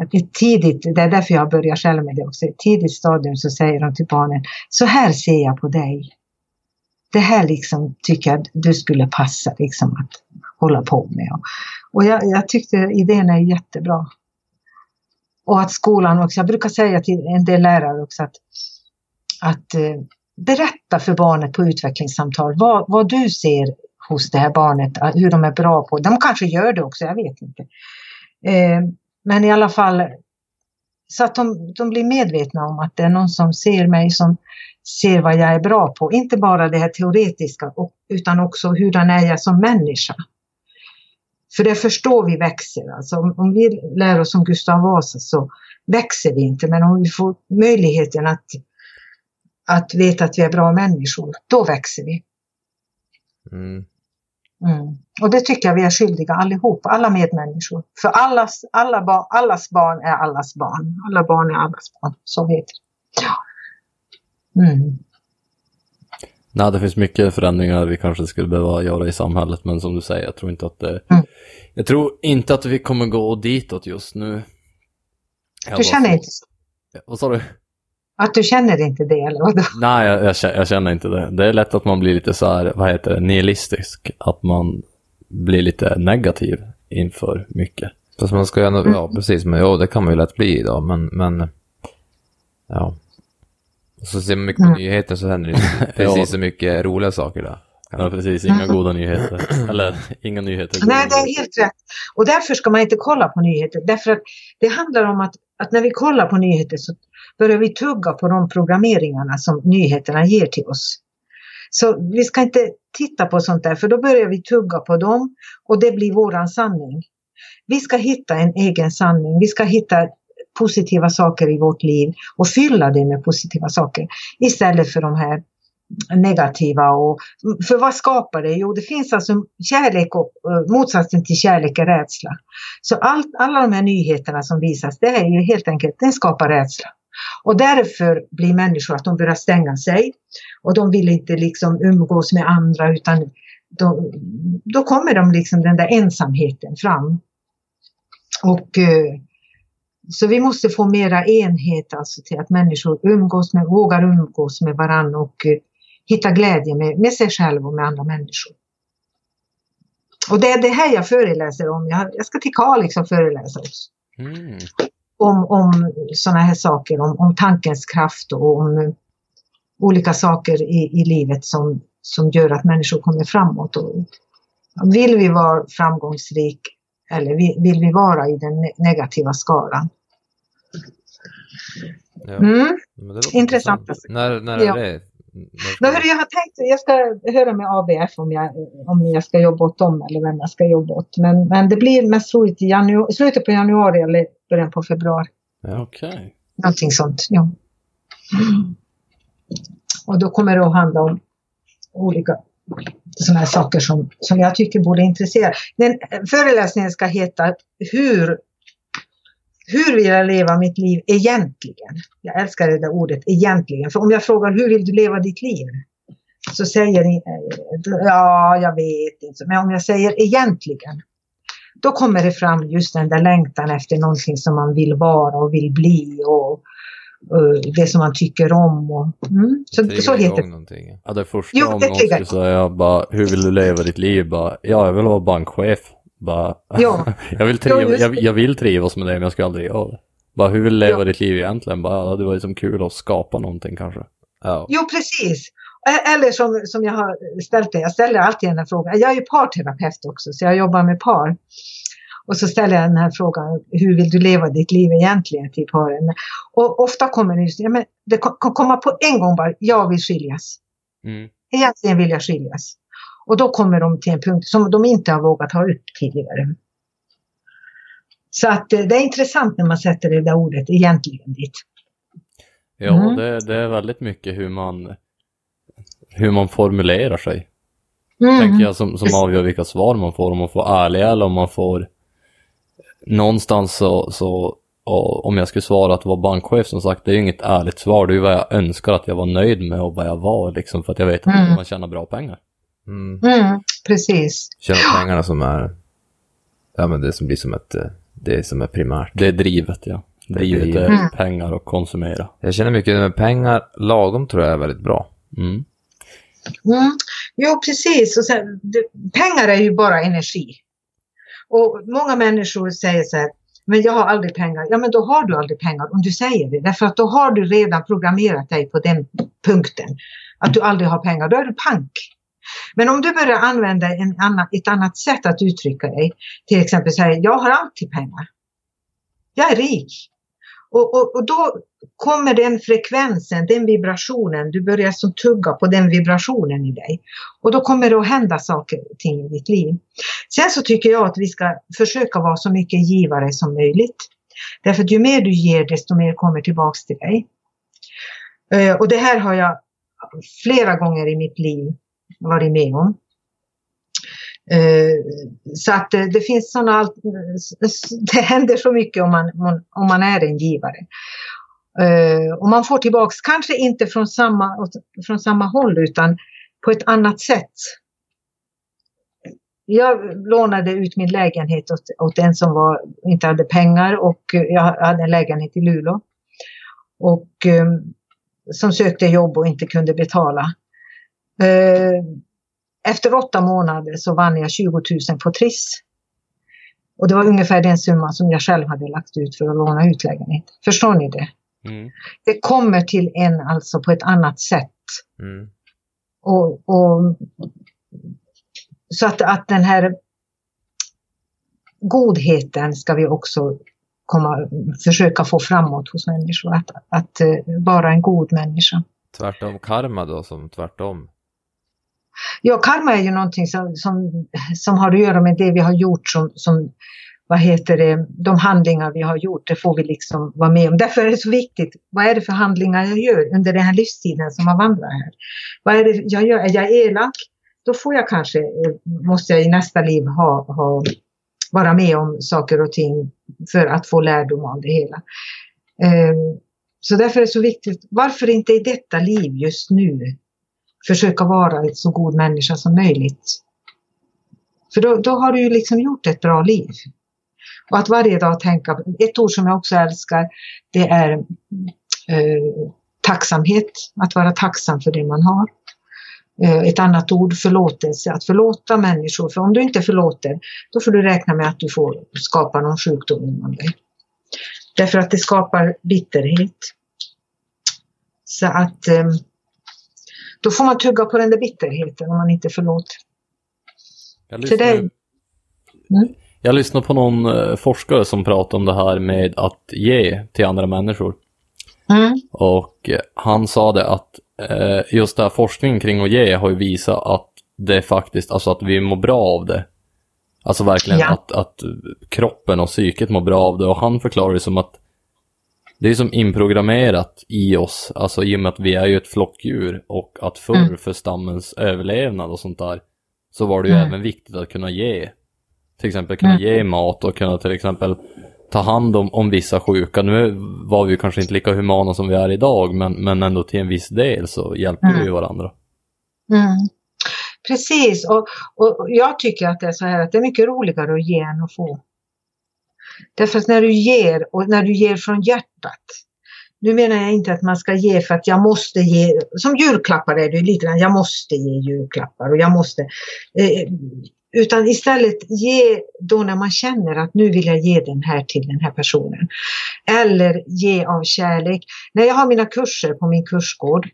ett tidigt, det är därför jag börjar själv med det också, i ett tidigt stadium så säger de till barnen, så här ser jag på dig. Det här liksom tycker jag du skulle passa liksom att hålla på med. Och jag, jag tyckte idén är jättebra. Och att skolan också, jag brukar säga till en del lärare också att, att eh, berätta för barnet på utvecklingssamtal vad, vad du ser hos det här barnet, hur de är bra på. De kanske gör det också, jag vet inte. Eh, men i alla fall så att de, de blir medvetna om att det är någon som ser mig, som ser vad jag är bra på. Inte bara det här teoretiska utan också hurdan är jag som människa. För det förstår vi växer. Alltså om, om vi lär oss om Gustav Vasa så växer vi inte. Men om vi får möjligheten att, att veta att vi är bra människor, då växer vi. Mm. Mm. Och det tycker jag vi är skyldiga allihop, alla medmänniskor. För allas, alla ba, allas barn är allas barn. Alla barn är allas barn, så heter det. Ja. Mm. Nej, det finns mycket förändringar vi kanske skulle behöva göra i samhället, men som du säger, jag tror inte att det... Mm. Jag tror inte att vi kommer gå ditåt just nu. Jag Du känner så... inte så? Vad sa du? Att du känner inte det eller vadå? Nej, jag, jag, känner, jag känner inte det. Det är lätt att man blir lite så här, vad heter det, nihilistisk. Att man blir lite negativ inför mycket. Fast man ska ju ändå, ja precis, men ja, det kan man ju lätt bli idag, men, men ja. Och så ser man mycket på Mm. nyheter så händer det precis så mycket roliga saker där. Ja, precis. Inga goda nyheter. Eller, inga nyheter. Nej, det är helt rätt. Och därför ska man inte kolla på nyheter. Därför att det handlar om att, att när vi kollar på nyheter så börjar vi tugga på de programmeringarna som nyheterna ger till oss. Så vi ska inte titta på sånt där, för då börjar vi tugga på dem och det blir våran sanning. Vi ska hitta en egen sanning. Vi ska hitta positiva saker i vårt liv och fylla det med positiva saker istället för de här negativa. Och, för vad skapar det? Jo, det finns alltså kärlek och eh, motsatsen till kärlek är rädsla. Så allt, alla de här nyheterna som visas, det är ju helt enkelt, den skapar rädsla. Och därför blir människor att de börjar stänga sig och de vill inte liksom umgås med andra utan då, då kommer de liksom den där ensamheten fram. Och eh, så vi måste få mera enhet alltså till att människor umgås med, vågar umgås med varandra och eh, hitta glädje med, med sig själv och med andra människor. Och det är det här jag föreläser om. Jag, jag ska till Kalix och föreläsa också. Mm. Om, om sådana här saker, om, om tankens kraft och om olika saker i, i livet som, som gör att människor kommer framåt. Och, vill vi vara framgångsrik eller vill, vill vi vara i den ne- negativa skalan? Ja. Mm. Intressant. När, när är Ja. det? Ska- Men hörru, jag har tänkt, jag ska höra med ABF om jag, om jag ska jobba åt dem eller vem jag ska jobba åt. Men, men det blir mest troligt i januari, slutet på januari eller början på februari. Okej. Någonting sånt, ja. Och då kommer det att handla om olika sådana här saker som, som jag tycker borde intressera. Den föreläsningen ska heta Hur, hur vill jag leva mitt liv egentligen? Jag älskar det där ordet egentligen. För om jag frågar hur vill du leva ditt liv? Så säger ni, eh, ja jag vet inte. Men om jag säger egentligen. Då kommer det fram just den där längtan efter någonting som man vill vara och vill bli. Och, eh, det som man tycker om. Och, mm. så, Triggar så heter någonting. Ja, det första Jo, om det någon triggar. skulle säga bara, hur vill du leva ditt liv? Bara, ja, jag vill vara bankchef. Bara, Ja. jag, vill Ja, triv, just jag, jag vill trivas med det men jag ska aldrig göra det. Bara hur vill du leva Ja. ditt liv egentligen? Bara, det var liksom kul att skapa någonting kanske. Ja. Jo, precis. Eller som, som jag har ställt det, jag ställer alltid den här frågan. Jag är ju parterapeut också, så jag jobbar med par. Och så ställer jag den här frågan, hur vill du leva ditt liv egentligen till paren? Och ofta kommer det ja, men det kan kan komma på en gång bara, jag vill skiljas. Mm. Egentligen vill jag skiljas. Och då kommer de till en punkt som de inte har vågat ta upp tidigare. Så att eh, det är intressant när man sätter det där ordet egentligen dit. Ja, Mm. det, det är väldigt mycket hur man, hur man formulerar sig. Mm. Tänker jag som, som avgör vilka svar man får. Om man får ärliga eller om man får någonstans så, så om jag skulle svara att vara bankchef som sagt, det är ju inget ärligt svar. Det är ju vad jag önskar att jag var nöjd med och vad jag var liksom. För att jag vet att Mm. man tjänar bra pengar. Mm. Mm, precis. Tjäna pengarna som är, ja men det som blir som ett, eh, det som är primärt. Det är drivet ja. Det är Drivet är. Mm. pengar och konsumera. Jag känner mycket med pengar, lagom tror jag är väldigt bra. Mm. Mm. Jo, precis. Och sen, det, pengar är ju bara energi. Och många människor säger så här, men jag har aldrig pengar. Ja, men då har du aldrig pengar om du säger det. Därför att då har du redan programmerat dig på den punkten. Att du aldrig har pengar. Då är du pank. Men om du börjar använda en annan, ett annat sätt att uttrycka dig. Till exempel säga, jag har alltid pengar. Jag är rik. Och, och, och då kommer den frekvensen, den vibrationen, du börjar som tugga på den vibrationen i dig. Och då kommer det att hända saker och ting i ditt liv. Sen så tycker jag att vi ska försöka vara så mycket givare som möjligt. Därför att ju mer du ger, desto mer kommer tillbaks till dig. Eh, och det här har jag flera gånger i mitt liv varit med om. Eh, så att eh, det finns sådana, det händer så mycket om man, om man är en givare. Eh, och man får tillbaks, kanske inte från samma, från samma håll utan på ett annat sätt. Jag lånade ut min lägenhet åt, åt en som var, inte hade pengar och jag hade en lägenhet i Luleå. Och som sökte jobb och inte kunde betala. Eh, efter åtta månader så vann jag 20 000 på Triss. Och det var ungefär den summa som jag själv hade lagt ut för att låna ut lägenhet. Förstår ni det? Mm. Det kommer till en alltså på ett annat sätt. Mm. Och, och, så att, att den här godheten ska vi också komma, försöka få framåt hos människor. Att, att eh, vara en god människa. Tvärtom karma då, som tvärtom. Ja, karma är ju någonting som, som, som har att göra med det vi har gjort som, som vad heter det, de handlingar vi har gjort, det får vi liksom vara med om. Därför är det så viktigt, vad är det för handlingar jag gör under den här livstiden som har vandrat här? Vad är det jag gör? Är jag elak? Då får jag kanske, eh, måste jag i nästa liv ha, ha, vara med om saker och ting för att få lärdom av det hela. Ehm, så därför är det så viktigt, varför inte i detta liv just nu försöka vara en så god människa som möjligt. För då, då har du ju liksom gjort ett bra liv. Och att varje dag tänka, ett ord som jag också älskar, det är eh, tacksamhet. Att vara tacksam för det man har. Eh, ett annat ord, förlåtelse. Att förlåta människor. För om du inte förlåter, då får du räkna med att du får skapa någon sjukdom inom dig. Därför att det skapar bitterhet. Så att eh, då får man tugga på den där bitterheten om man inte förlåter. Jag Så det- Mm. jag lyssnade på någon eh, forskare som pratade om det här med att ge till andra människor. Mm. Och eh, han sa det att eh, just det här forskningen kring att ge har ju visat att det faktiskt, alltså att vi mår bra av det. Alltså verkligen Ja. att, att kroppen och psyket mår bra av det. Och han förklarar det som att det är som inprogrammerat i oss, alltså i och med att vi är ju ett flockdjur och att förr Mm. för stammens överlevnad och sånt där så var det ju Mm. även viktigt att kunna ge. Till exempel kunna Mm. ge mat och kunna till exempel ta hand om, om vissa sjuka. Nu var vi ju kanske inte lika humana som vi är idag, men, men ändå till en viss del så hjälpte Mm. vi ju varandra. Mm. Precis, och, och jag tycker att det är så här att det är mycket roligare att ge än att få. Därför att när du ger, och när du ger från hjärtat. Nu menar jag inte att man ska ge för att jag måste ge, som julklappar är det lite grann, jag måste ge julklappar och jag måste. Eh, utan istället ge då när man känner att nu vill jag ge den här till den här personen. Eller ge av kärlek. När jag har mina kurser på min kursgård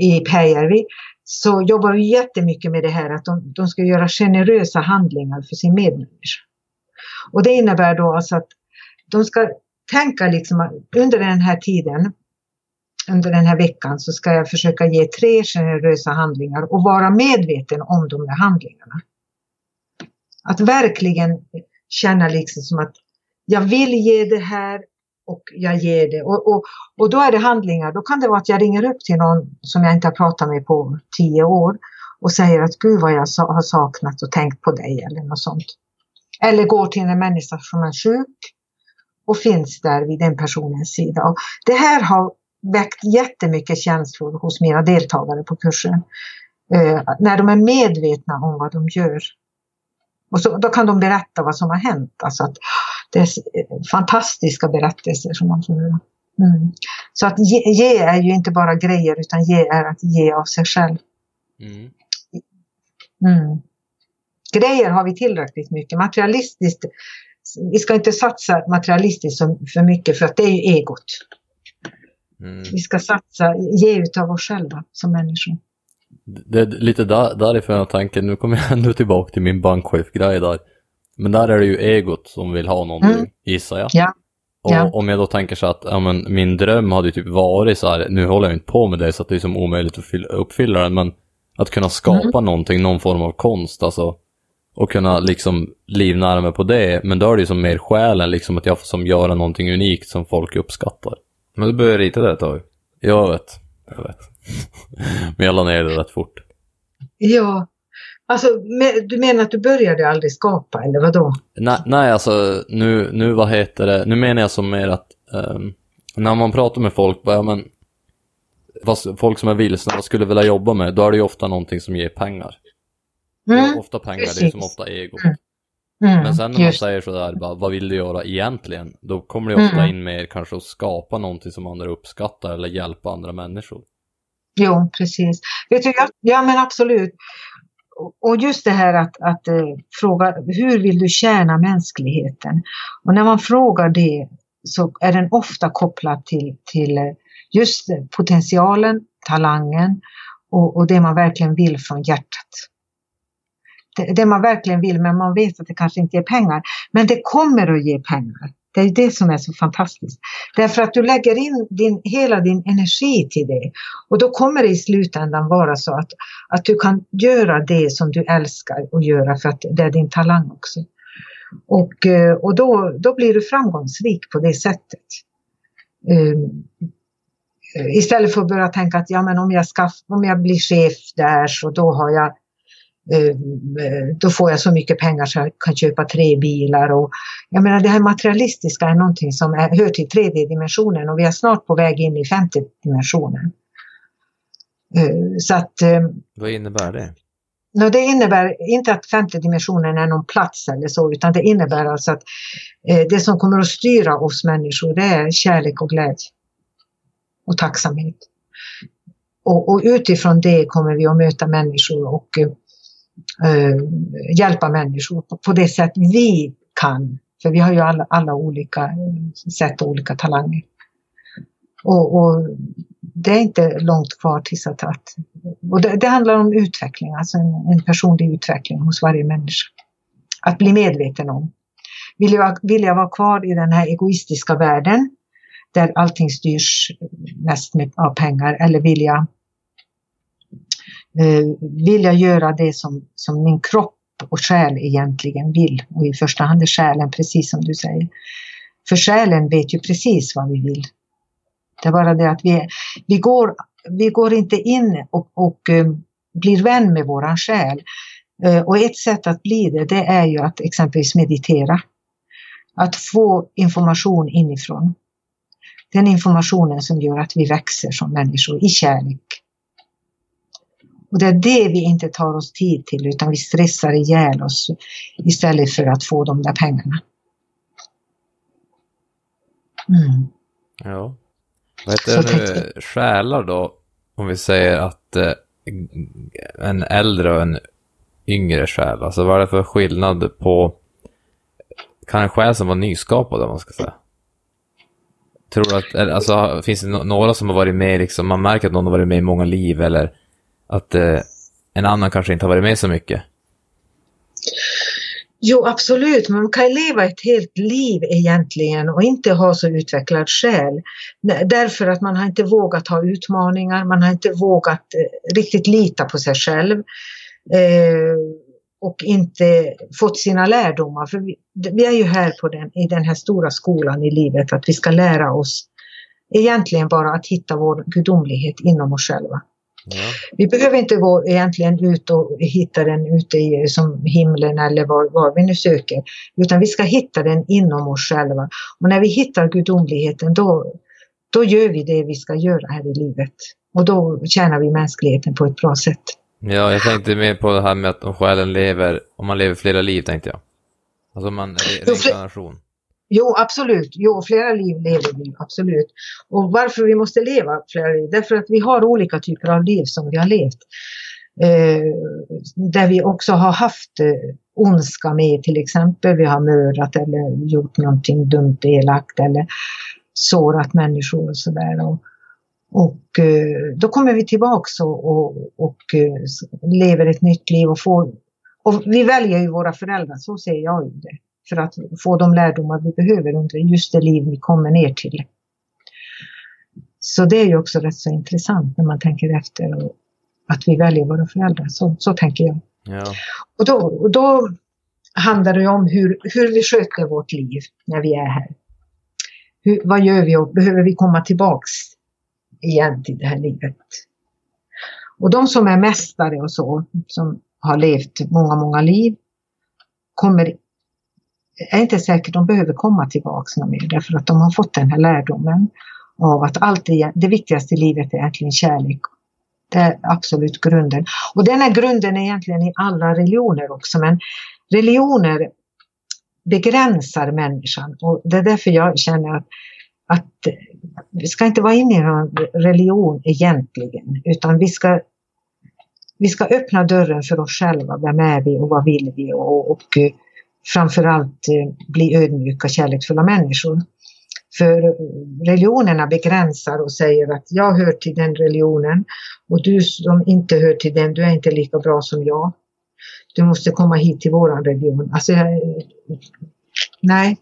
i Päijärvi så jobbar vi jättemycket med det här att de, de ska göra generösa handlingar för sin medmänniska. Och det innebär då alltså att de ska tänka liksom att under den här tiden, under den här veckan så ska jag försöka ge tre generösa handlingar och vara medveten om de här handlingarna. Att verkligen känna liksom som att jag vill ge det här och jag ger det. Och, och, och då är det handlingar. Då kan det vara att jag ringer upp till någon som jag inte har pratat med på tio år och säger att gud vad jag har saknat och tänkt på dig eller något sånt. Eller går till en människa som är sjuk och finns där vid den personens sida. Och det här har väckt jättemycket känslor hos mina deltagare på kursen. Eh, när de är medvetna om vad de gör. Och så, då kan de berätta vad som har hänt. Alltså att det är fantastiska berättelser som man får höra. Mm. Så att ge, ge, är ju inte bara grejer utan ge är att ge av sig själv. Mm. Mm. Grejer har vi tillräckligt mycket. Materialistiskt, vi ska inte satsa materialistiskt för mycket för att det är ju egot. Mm. Vi ska satsa, ge utav oss själva som människor. Det är lite där, därifrån jag tänker, nu kommer jag ändå tillbaka till min bankchef-grej där. Men där är det ju egot som vill ha någonting, mm. gissar jag. Ja. Och ja. om jag då tänker så att ja, men, min dröm hade ju typ varit så här, nu håller jag inte på med det så att det är som omöjligt att fylla, uppfylla den, men att kunna skapa mm. någonting, någon form av konst, alltså. Och kunna liksom livnära mig på det, men då är det ju som mer själen, liksom att jag får som göra någonting unikt som folk uppskattar. Men du började rita det ett tag? Jag vet, jag vet. men jag la ner det rätt fort. Ja, Alltså, du menar att du började aldrig skapa, eller vad då? Nej, nej alltså nu, nu vad heter det, nu menar jag som mer att um, när man pratar med folk, bara, ja, men, vad, folk som är vilsna, vad skulle vilja jobba med, då är det ju ofta någonting som ger pengar. Mm, ofta pengar, precis. det är som ofta ego. Mm. Mm, men sen när man just. säger sådär, bara, vad vill du göra egentligen? Då kommer det ofta mm. in mer kanske att skapa någonting som andra uppskattar eller hjälpa andra människor. Jo, precis. Vet du, ja men absolut och just det här att, att eh, fråga hur vill du tjäna mänskligheten? Och när man frågar det så är den ofta kopplad till, till eh, just potentialen, talangen och, och det man verkligen vill från hjärtat. Det, man verkligen vill men man vet att det kanske inte ger pengar. Men det kommer att ge pengar. Det är det som är så fantastiskt. Därför att du lägger in din, hela din energi till det. Och då kommer det i slutändan vara så att, att du kan göra det som du älskar att göra för att det är din talang också. Och, eh, och då, då blir du framgångsrik på det sättet. Um, istället för att börja tänka att ja, men om, jag ska, om jag blir chef där så då har jag då får jag så mycket pengar så jag kan köpa tre bilar. Och, jag menar det här materialistiska är någonting som är, hör till tredje dimensionen och vi är snart på väg in i femte dimensionen. Eh, så att, eh, Vad innebär det? No, det innebär inte att femte dimensionen är någon plats eller så, utan det innebär alltså att det som kommer att styra oss människor det är kärlek och glädje. Och tacksamhet. Och, och utifrån det kommer vi att möta människor och eh, Eh, hjälpa människor på, på, det sätt vi kan. För vi har ju alla, alla olika sätt och olika talanger. Och, och, det är inte långt kvar tills att... att och det, det, handlar om utveckling, alltså en, en, personlig utveckling hos varje människa. Att bli medveten om. Vill jag, vill jag vara kvar i den här egoistiska världen där allting styrs mest med, av pengar eller vill jag eh, vill jag göra det som, som min kropp och själ egentligen vill. Och i första hand är själen, precis som du säger. För själen vet ju precis vad vi vill. Det är bara det att vi, vi, går, vi går inte in och, och eh, blir vän med våran själ. Eh, och ett sätt att bli det, det är ju att exempelvis meditera. Att få information inifrån. Den informationen som gör att vi växer som människor i kärlek och det är det vi inte tar oss tid till utan vi stressar ihjäl oss istället för att få de där pengarna. Mm. Ja. Vad heter det nu? Själar då? Om vi säger att eh, en äldre och en yngre själ? Alltså vad är det för skillnad på, kan en själ som var nyskapad om man ska säga? Tror att, alltså finns det några som har varit med liksom, man märker att någon har varit med i många liv eller att eh, en annan kanske inte har varit med så mycket? Jo, absolut. Man kan leva ett helt liv egentligen och inte ha så utvecklad själ. Därför att man har inte vågat ha utmaningar, man har inte vågat eh, riktigt lita på sig själv. Eh, och inte fått sina lärdomar. För vi, vi, är ju här på den, i den här stora skolan i livet att vi ska lära oss egentligen bara att hitta vår gudomlighet inom oss själva. Ja. Vi behöver inte gå egentligen ut och hitta den ute i som himlen eller var, var vi nu söker. Utan vi ska hitta den inom oss själva. Och när vi hittar gudomligheten då, då gör vi det vi ska göra här i livet. Och då tjänar vi mänskligheten på ett bra sätt. Ja, jag tänkte mer på det här med att om själen lever, om man lever flera liv tänkte jag. Alltså man, reinkarnation. Jo, absolut. Jo, flera liv lever vi, absolut. Och varför vi måste leva flera liv? Därför att vi har olika typer av liv som vi har levt. Eh, där vi också har haft eh, ondska med till exempel. Vi har mördat eller gjort någonting dumt, elakt eller sårat människor och sådär. Och, och eh, då kommer vi tillbaks och, och, och eh, lever ett nytt liv och får och vi väljer ju våra föräldrar, så ser jag ju det för att få de lärdomar vi behöver under just det liv vi kommer ner till. Så det är ju också rätt så intressant när man tänker efter och att vi väljer våra föräldrar. Så, så tänker jag. Ja. Och, då, och då handlar det om hur, hur vi sköter vårt liv när vi är här. Hur, vad gör vi och behöver vi komma tillbaks igen till det här livet? Och de som är mästare och så, som har levt många, många liv, kommer är inte säkert de behöver komma tillbaks något mer därför att de har fått den här lärdomen av att allt det, det viktigaste i livet är egentligen kärlek. Det är absolut grunden. Och den här grunden är egentligen i alla religioner också men religioner begränsar människan och det är därför jag känner att, att vi ska inte vara inne i någon religion egentligen utan vi ska vi ska öppna dörren för oss själva. Vem är vi och vad vill vi? Och, och framförallt eh, bli ödmjuka, kärleksfulla människor. För religionerna begränsar och säger att jag hör till den religionen och du som inte hör till den, du är inte lika bra som jag. Du måste komma hit till våran religion. Alltså, nej.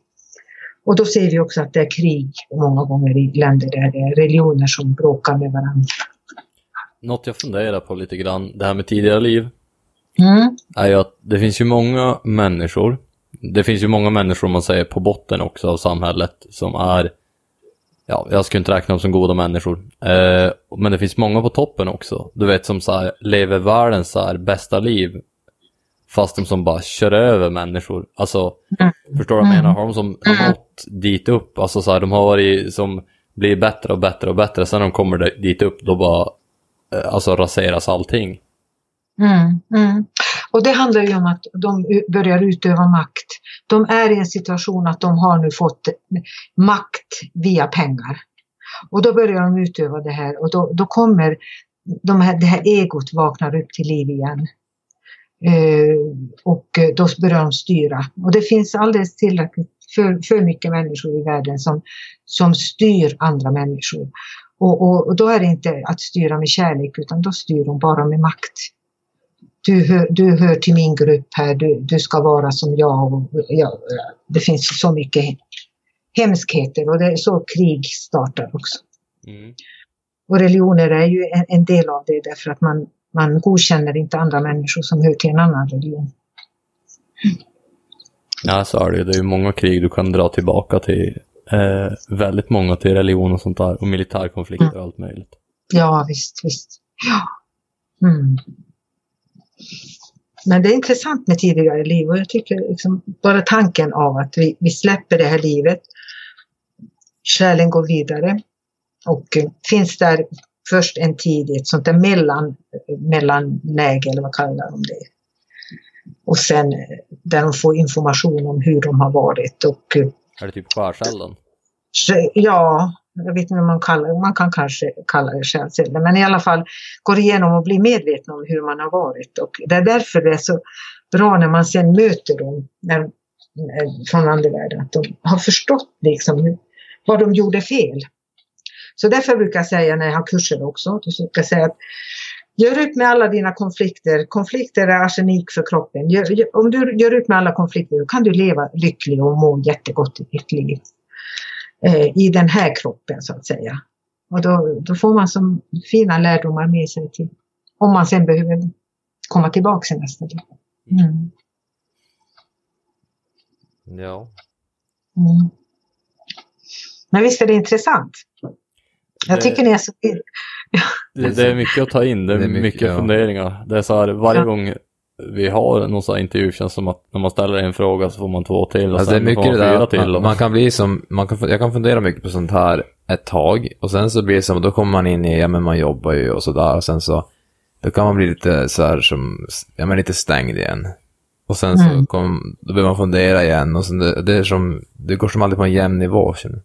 Och då ser vi också att det är krig många gånger i länder där det är religioner som bråkar med varandra. Något jag funderar på lite grann, det här med tidigare liv, mm. är ju att det finns ju många människor det finns ju många människor, om man säger, på botten också av samhället som är, ja, jag skulle inte räkna dem som goda människor. Eh, men det finns många på toppen också. Du vet, som så här, lever världens så här, bästa liv. Fast de som bara kör över människor. Alltså, mm. förstår du vad jag menar? Har de som mm. nått dit upp, alltså så här, de har varit som blir bättre och bättre och bättre. Sen när de kommer dit upp, då bara, eh, alltså raseras allting. Mm, mm. Och det handlar ju om att de börjar utöva makt. De är i en situation att de har nu fått makt via pengar. Och då börjar de utöva det här och då, då kommer de här, det här egot vaknar upp till liv igen. Eh, och då börjar de styra. Och det finns alldeles tillräckligt för, för mycket människor i världen som, som styr andra människor. Och, och, och då är det inte att styra med kärlek utan då styr de bara med makt du hör, du hör till min grupp här, du, du ska vara som jag. Och, ja, det finns så mycket hemskheter och det är så krig startar också. Mm. Och religioner är ju en, en, del av det därför att man, man godkänner inte andra människor som hör till en annan religion. Ja, så är det Det är ju många krig du kan dra tillbaka till. Eh, väldigt många till religion och sånt där. Och militärkonflikter och mm. allt möjligt. Ja, visst, visst. Ja. Mm. Men det är intressant med tidigare liv och jag tycker liksom bara tanken av att vi, vi släpper det här livet, själen går vidare och eh, finns där först en tid i ett sånt där mellan, mellanläge eller vad kallar de det. Och sen eh, där de får information om hur de har varit och... Eh, är det typ skärselden? Ja, jag vet inte om man, kallar, man kan kanske kalla det själsceller, men i alla fall går igenom och blir medvetna om hur man har varit. Och det är därför det är så bra när man sen möter dem när, från andevärlden, att de har förstått liksom vad de gjorde fel. Så därför brukar jag säga när jag har kurser också, då brukar jag säga att Gör upp med alla dina konflikter. Konflikter är arsenik för kroppen. Gör, gör, om du gör upp med alla konflikter då kan du leva lycklig och må jättegott i ditt liv. Eh, I den här kroppen så att säga. Och då, då får man som fina lärdomar med sig till. Om man sen behöver komma tillbaka till nästa dag. Mm. Ja. Mm. Men visst är det intressant? Jag Det- tycker ni är så... Det, det är mycket att ta in, det är, Det är mycket, mycket, ja. funderingar. Det är så här, varje Ja. gång vi har någon sån här intervju känns som att när man ställer en fråga så får man två till och Alltså det är sen får det man där fyra att till. man, man kan bli som, man kan, jag kan fundera mycket på sånt här ett tag och sen så blir det som, då kommer man in i, ja men man jobbar ju och sådär och sen så, då kan man bli lite så här som, ja men lite stängd igen. Och sen så Mm. kom, då börjar man fundera igen och sen det, det är som, det går som aldrig på en jämn nivå känner.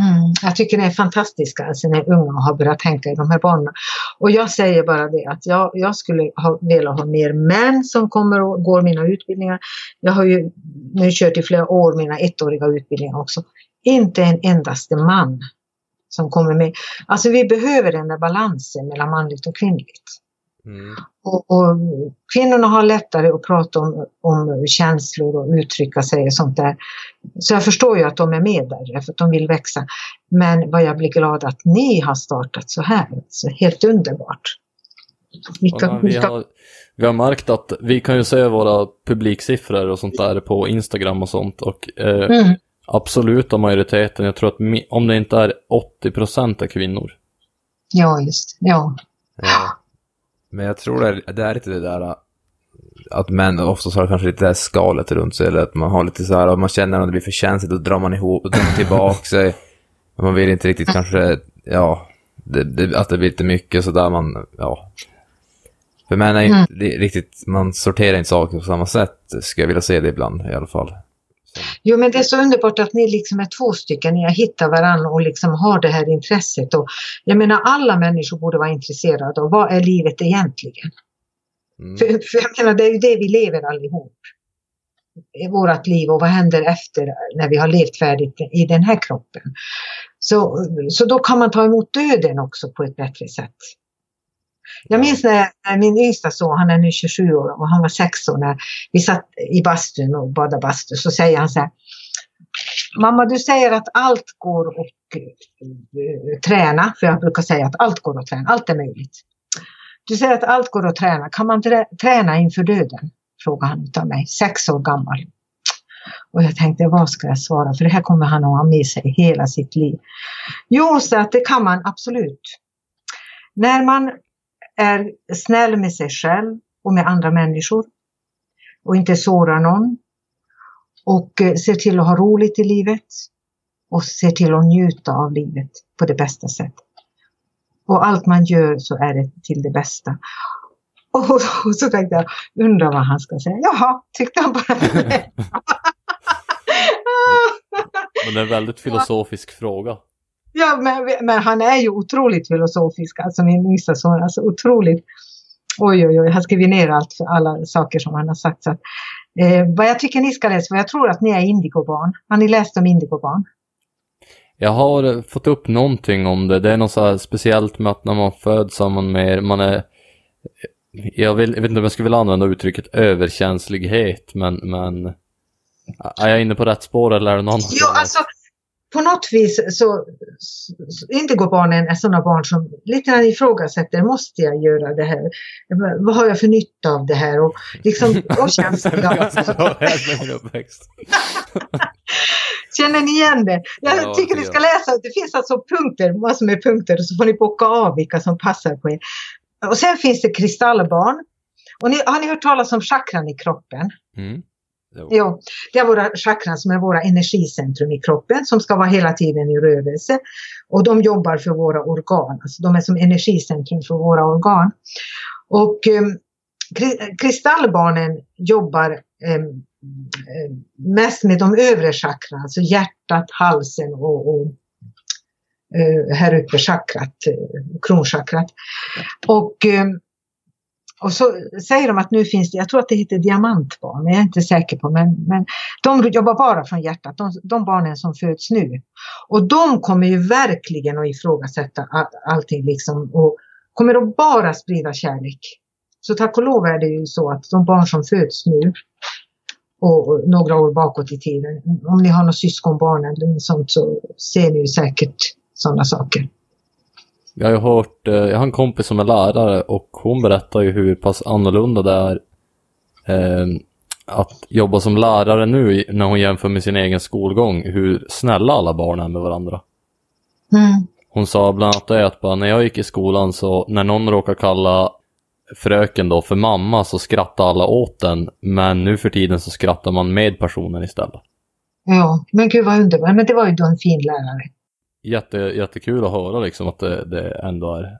Mm, jag tycker det är fantastiska, alltså när unga har börjat tänka i de här banorna. Och jag säger bara det att jag, jag skulle ha, vilja ha mer män som kommer och går mina utbildningar. Jag har ju nu kört i flera år mina ettåriga utbildningar också. Inte en endaste man som kommer med. Alltså vi behöver den där balansen mellan manligt och kvinnligt. Och, och kvinnorna har lättare att prata om, om känslor och uttrycka sig och sånt där. Så jag förstår ju att de är med där, för att de vill växa. Men vad jag blir glad att ni har startat så här. Så helt underbart. Vilka, vi, har, vi har märkt att vi kan ju se våra publiksiffror och sånt där på Instagram och sånt och eh, mm, absoluta majoriteten, jag tror att om det inte är 80% är kvinnor. ja, just ja. Ja. Men jag tror det är, det är lite det där att män oftast har kanske lite det här skalet runt sig, eller att man har lite så här, om man känner att det blir för känsligt, då drar man ihop, då drar tillbaka sig. Man vill inte riktigt kanske, ja, det, det, att det blir lite mycket sådär man, ja. För män är inte li- riktigt, man sorterar inte saker på samma sätt, skulle jag vilja se det ibland i alla fall. Jo, men det är så underbart att ni liksom är två stycken, ni har hittat varandra och liksom har det här intresset. Och jag menar, alla människor borde vara intresserade av vad är livet egentligen? Mm. För, för jag menar, det är ju det vi lever allihop. I vårt liv och vad händer efter när vi har levt färdigt i den här kroppen. Så, så då kan man ta emot döden också på ett bättre sätt. Jag minns när, när min yngsta son, han är nu 27 år och han var 6 år, när vi satt i bastun och badade bastu, så säger han så här. Mamma, du säger att allt går att eh, träna, för jag brukar säga att allt går att träna, allt är möjligt. Du säger att allt går att träna. Kan man trä träna inför döden? Frågar han utav mig, sex år gammal. Och jag tänkte, vad ska jag svara? För det här kommer han att ha med sig hela sitt liv. Jo, så att det kan man absolut. När man är snäll med sig själv och med andra människor och inte sårar någon och eh, ser till att ha roligt i livet och ser till att njuta av livet på det bästa sättet. Och allt man gör så är det till det bästa. Och, och så tänkte jag, undrar vad han ska säga. Jaha, tyckte han bara. Men det är en väldigt filosofisk fråga. Ja, men, men han är ju otroligt filosofisk, alltså min yngsta son, alltså otroligt. Oj, oj, oj, jag har skrivit ner allt, alla saker som han har sagt. Så att, eh, vad jag tycker ni ska läsa, för jag tror att ni är indigobarn. Har ni läst om indigobarn? Jag har fått upp någonting om det. Det är något så speciellt med att när man föds samman med, man är jag, vill, jag vet inte om jag skulle vilja använda uttrycket överkänslighet, men, men är jag inne på rätt spår eller är det någon annan? Jo, alltså på något vis så, så indigobarnen är sådana barn som lite grann ifrågasätter, måste jag göra det här? Vad har jag för nytta av det här? Och liksom, och uppväxt. Känner ni igen det? Jag Ja, tycker ni ska läsa, det finns alltså punkter, massor med punkter, och så får ni bocka av vilka som passar på er. Och sen finns det kristallbarn. Och ni, har ni hört talas om chakran i kroppen? Mm. Jo, det är våra chakran som är våra energicentrum i kroppen som ska vara hela tiden i rörelse. Och de jobbar för våra organ, alltså de är som energicentrum för våra organ. Och eh, kristallbarnen jobbar eh, mest med de övre chakran, alltså hjärtat, halsen och, och eh, här uppe chakrat, eh, kronchakrat. Och, eh, och så säger de att nu finns det, jag tror att det heter diamantbarn, men jag är inte säker på, men, men de jobbar bara från hjärtat, de, de barnen som föds nu. Och de kommer ju verkligen att ifrågasätta all, allting liksom och kommer att bara sprida kärlek. Så tack och lov är det ju så att de barn som föds nu och några år bakåt i tiden, om ni har några syskonbarn eller sånt så ser ni ju säkert sådana saker. Jag har ju hört, eh, jag har en kompis som är lärare och hon berättar ju hur pass annorlunda det är eh, att jobba som lärare nu när hon jämför med sin egen skolgång, hur snälla alla barn är med varandra. Mm. Hon sa bland annat det att bara när jag gick i skolan så när någon råkar kalla fröken då för mamma så skrattade alla åt den, men nu för tiden så skrattar man med personen istället. Ja, men gud vad underbart. Men det var ju då en fin lärare. Jätte, jättekul att höra liksom att det, det ändå är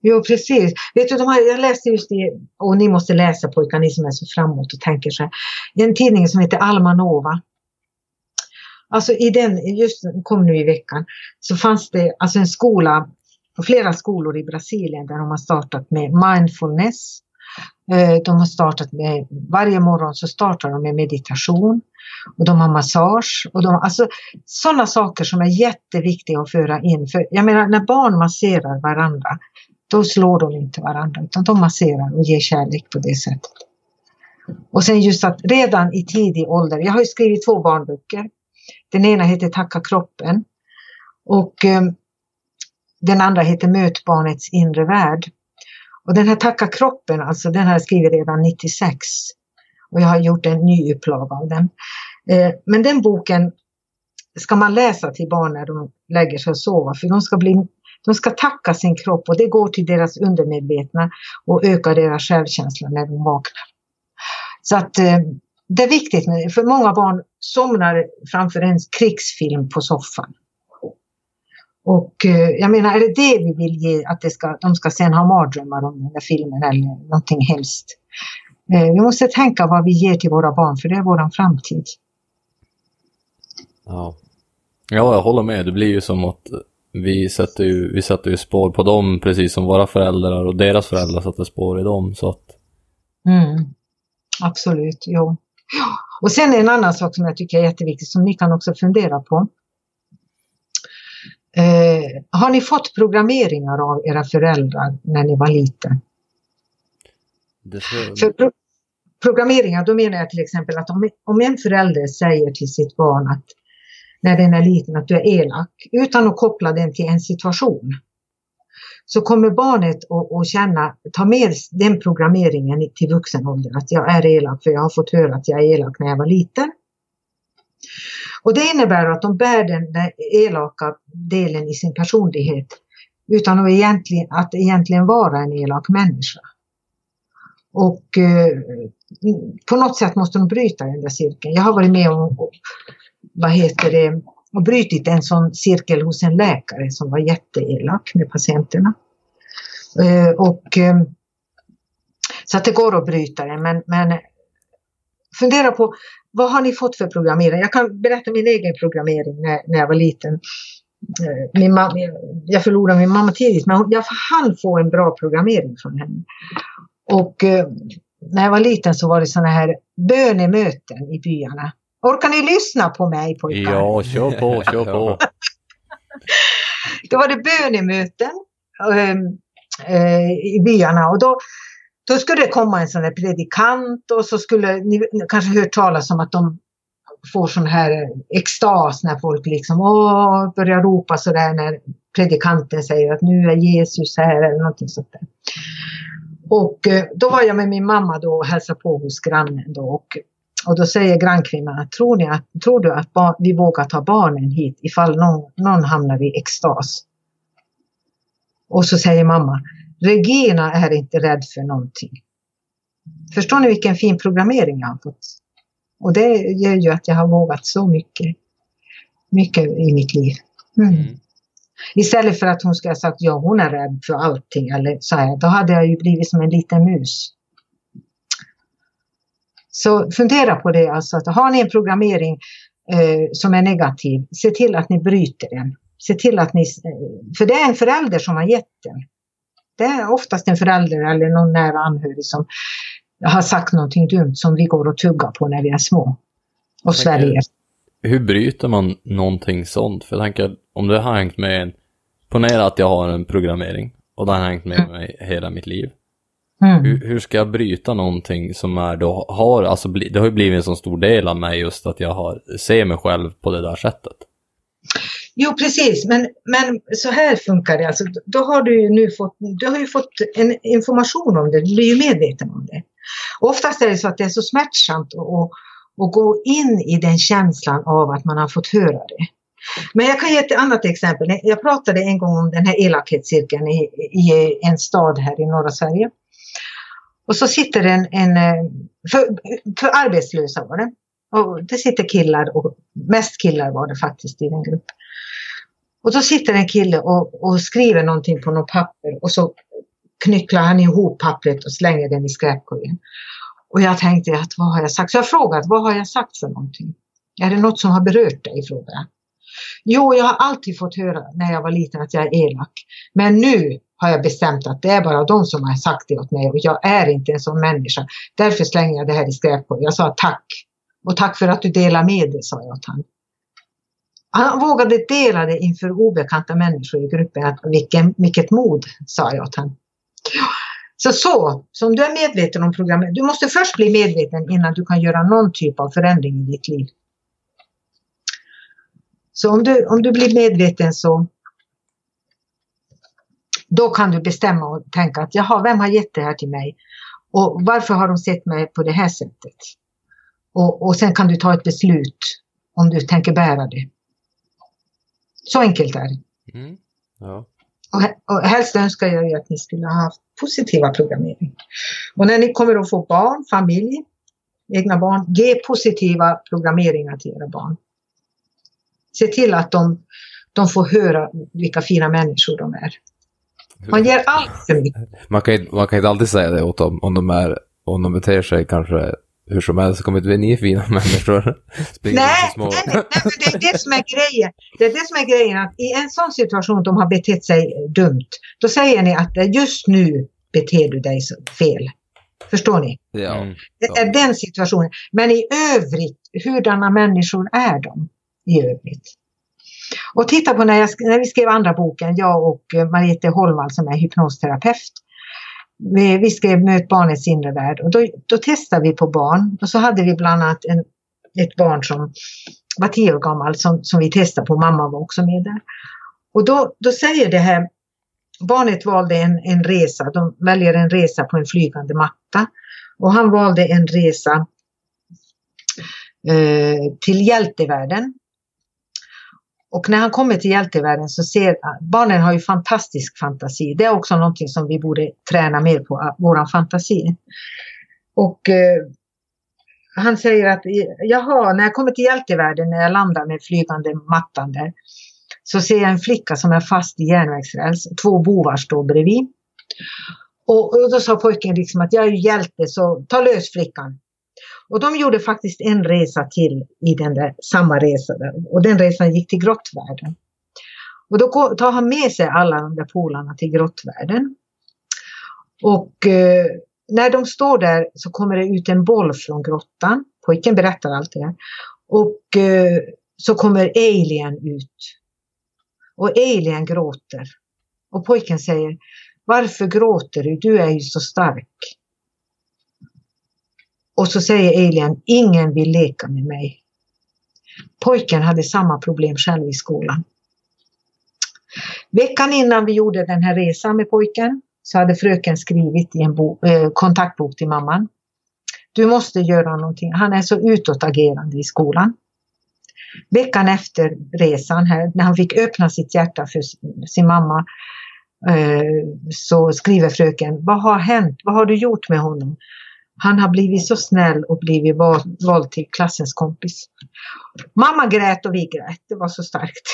Jo, precis. Vet du, de här, jag läste just det, och ni måste läsa pojkar, ni som är så framåt och tänker så här. En tidning som heter Alma Nova. Alltså i den, just kom nu i veckan, så fanns det alltså en skola, flera skolor i Brasilien där de har startat med mindfulness. Eh, de har startat med, varje morgon så startar de med meditation och de har massage och de, alltså sådana saker som är jätteviktiga att föra in. För jag menar när barn masserar varandra, då slår de inte varandra utan de masserar och ger kärlek på det sättet. Och sen just att redan i tidig ålder, jag har ju skrivit två barnböcker. Den ena heter Tacka kroppen och eh, den andra heter Möt barnets inre värld. Och den här Tacka kroppen, alltså den har jag skrivit redan 96. Och jag har gjort en ny upplaga av den. Eh, men den boken ska man läsa till barn när de lägger sig och sover, för de ska, bli, de ska tacka sin kropp och det går till deras undermedvetna och ökar deras självkänsla när de vaknar. Så att eh, det är viktigt, för många barn somnar framför en krigsfilm på soffan. Och eh, jag menar, är det det vi vill ge, att det ska, de ska sen ha mardrömmar om den där filmen eller någonting hemskt? Eh, vi måste tänka vad vi ger till våra barn, för det är vår framtid. Ja. ja, jag håller med. Det blir ju som att vi sätter ju, vi sätter ju spår på dem precis som våra föräldrar och deras föräldrar sätter spår i dem. Så att... Mm. Absolut, jo. Ja. Och sen en annan sak som jag tycker är jätteviktig som ni kan också fundera på. Eh, har ni fått programmeringar av era föräldrar när ni var liten? För pro programmeringar, då menar jag till exempel att om, om en förälder säger till sitt barn att när den är liten att du är elak, utan att koppla den till en situation, så kommer barnet att, att känna, ta med den programmeringen till vuxen ålder, att jag är elak för jag har fått höra att jag är elak när jag var liten. Och det innebär att de bär den där elaka delen i sin personlighet utan att egentligen, att egentligen vara en elak människa. Och eh, på något sätt måste de bryta den där cirkeln. Jag har varit med om, och, vad heter det, och brutit en sån cirkel hos en läkare som var jätteelak med patienterna. Eh, och, eh, så att det går att bryta det, men, men eh, fundera på vad har ni fått för programmering? Jag kan berätta min egen programmering när, när jag var liten. Eh, Min mamma, jag förlorade min mamma tidigt, men jag hann få en bra programmering från henne. Och eh, när jag var liten så var det sådana här bönemöten i byarna. Orkar ni lyssna på mig pojkar? Ja, kör på, kör på. Då var det bönemöten eh, i byarna och då, då skulle det komma en sån där predikant och så skulle ni kanske hört talas om att de får sån här extas när folk liksom åh, börjar ropa sådär när predikanten säger att nu är Jesus här eller någonting sånt där. Och eh, då var jag med min mamma då och hälsade på hos grannen då och, och då säger grannkvinnan, tror, ni att, tror du att bar, vi vågar ta barnen hit ifall någon, någon hamnar i extas? Och så säger mamma, Regina är inte rädd för någonting. Förstår ni vilken fin programmering jag har fått? Och det gör ju att jag har vågat så mycket, mycket i mitt liv. Mm. Mm. Istället för att hon ska ha sagt ja, hon är rädd för allting eller så här, då hade jag ju blivit som en liten mus. Så fundera på det, alltså att har ni en programmering eh, som är negativ, se till att ni bryter den. Se till att ni, för det är en förälder som har gett den. Det är oftast en förälder eller någon nära anhörig som har sagt någonting dumt som vi går och tuggar på när vi är små. Och sväljer. Hur bryter man någonting sånt? För jag tänker, om det har hängt med en... Ponera att jag har en programmering och det har hängt med mig hela mitt liv. Mm. Hur, hur ska jag bryta någonting som är då, har, alltså det har ju blivit en så stor del av mig just att jag har, ser mig själv på det där sättet. Jo, precis. Men, men så här funkar det. Alltså, då har du ju nu fått, du har ju fått en information om det. Du blir ju medveten om det. Och oftast är det så att det är så smärtsamt att, att, att gå in i den känslan av att man har fått höra det. Men jag kan ge ett annat exempel. Jag pratade en gång om den här elakhetscirkeln i, i en stad här i norra Sverige. Och så sitter en, en för, för arbetslösa var det. Och det sitter killar, och mest killar var det faktiskt i den gruppen. Och då sitter en kille och, och skriver någonting på något papper och så knycklar han ihop pappret och slänger den i skräpkorgen. Och jag tänkte att vad har jag sagt? Så jag frågat vad har jag sagt för någonting? Är det något som har berört dig? frågade jag. Jo, jag har alltid fått höra när jag var liten att jag är elak. Men nu har jag bestämt att det är bara de som har sagt det åt mig och jag är inte en sån människa. Därför slänger jag det här i skräpkorgen. Jag sa tack. Och tack för att du delar med dig, sa jag åt honom. Han vågade dela det inför obekanta människor i gruppen. Att vilken, vilket mod, sa jag åt honom. Så så, som du är medveten om programmet. Du måste först bli medveten innan du kan göra någon typ av förändring i ditt liv. Så om du, om du blir medveten så då kan du bestämma och tänka att jaha, vem har gett det här till mig? Och varför har de sett mig på det här sättet? Och, och sen kan du ta ett beslut om du tänker bära det. Så enkelt är det. Mm. Ja. Och, och helst önskar jag ju att ni skulle ha haft positiva programmering. Och när ni kommer att få barn, familj, egna barn, ge positiva programmeringar till era barn. Se till att de, de får höra vilka fina människor de är. Man ger allt för mycket. Man kan, ju- man kan inte alltid säga det åt dem om de, är, om de beter sig kanske hur som helst kommer inte ni fina människor. Springer Nej, små. nej, nej, nej, men det är det som är grejen. Det är det som är grejen att i en sån situation de har betett sig dumt, då säger ni att just nu beter du dig fel. Förstår ni? Ja. Mm. Det är den situationen. Men i övrigt, hurdana människor är de i övrigt? Och titta på när, jag, när vi skrev andra boken, jag och eh, Mariette Holmvall som är hypnosterapeut. Vi, vi skrev Möt barnets inre värld. Och då, då testade vi på barn. Och så hade vi bland annat en, ett barn som var tio år gammal som, som vi testade på, mamma var också med där. Och då, då säger det här, barnet valde en, en resa, de väljer en resa på en flygande matta. Och han valde en resa eh, till hjältevärlden. Och när han kommer till hjältevärlden så ser barnen har ju fantastisk fantasi. Det är också någonting som vi borde träna mer på, vår våran fantasi. Och eh, han säger att jaha, när jag kommer till hjältevärlden, när jag landar med flygande mattan där, så ser jag en flicka som är fast i järnvägsräls. Två bovar står bredvid. Och, och då sa pojken liksom att jag är ju hjälte så ta lös flickan. Och de gjorde faktiskt en resa till i den där samma resa. Och den resan gick till grottvärlden. Och då tar han med sig alla de där polarna till grottvärlden. Och eh, när de står där så kommer det ut en boll från grottan. Pojken berättar allt det här. Och eh, så kommer alien ut. Och alien gråter. Och pojken säger Varför gråter du? Du är ju så stark. Och så säger alien, ingen vill leka med mig. Pojken hade samma problem själv i skolan. Veckan innan vi gjorde den här resan med pojken så hade fröken skrivit i en bo- eh, kontaktbok till mamman. Du måste göra någonting. Han är så utåtagerande i skolan. Veckan efter resan här, när han fick öppna sitt hjärta för sin mamma, eh, så skriver fröken, vad har hänt? Vad har du gjort med honom? Han har blivit så snäll och blivit val- vald till klassens kompis. Mamma grät och vi grät. Det var så starkt.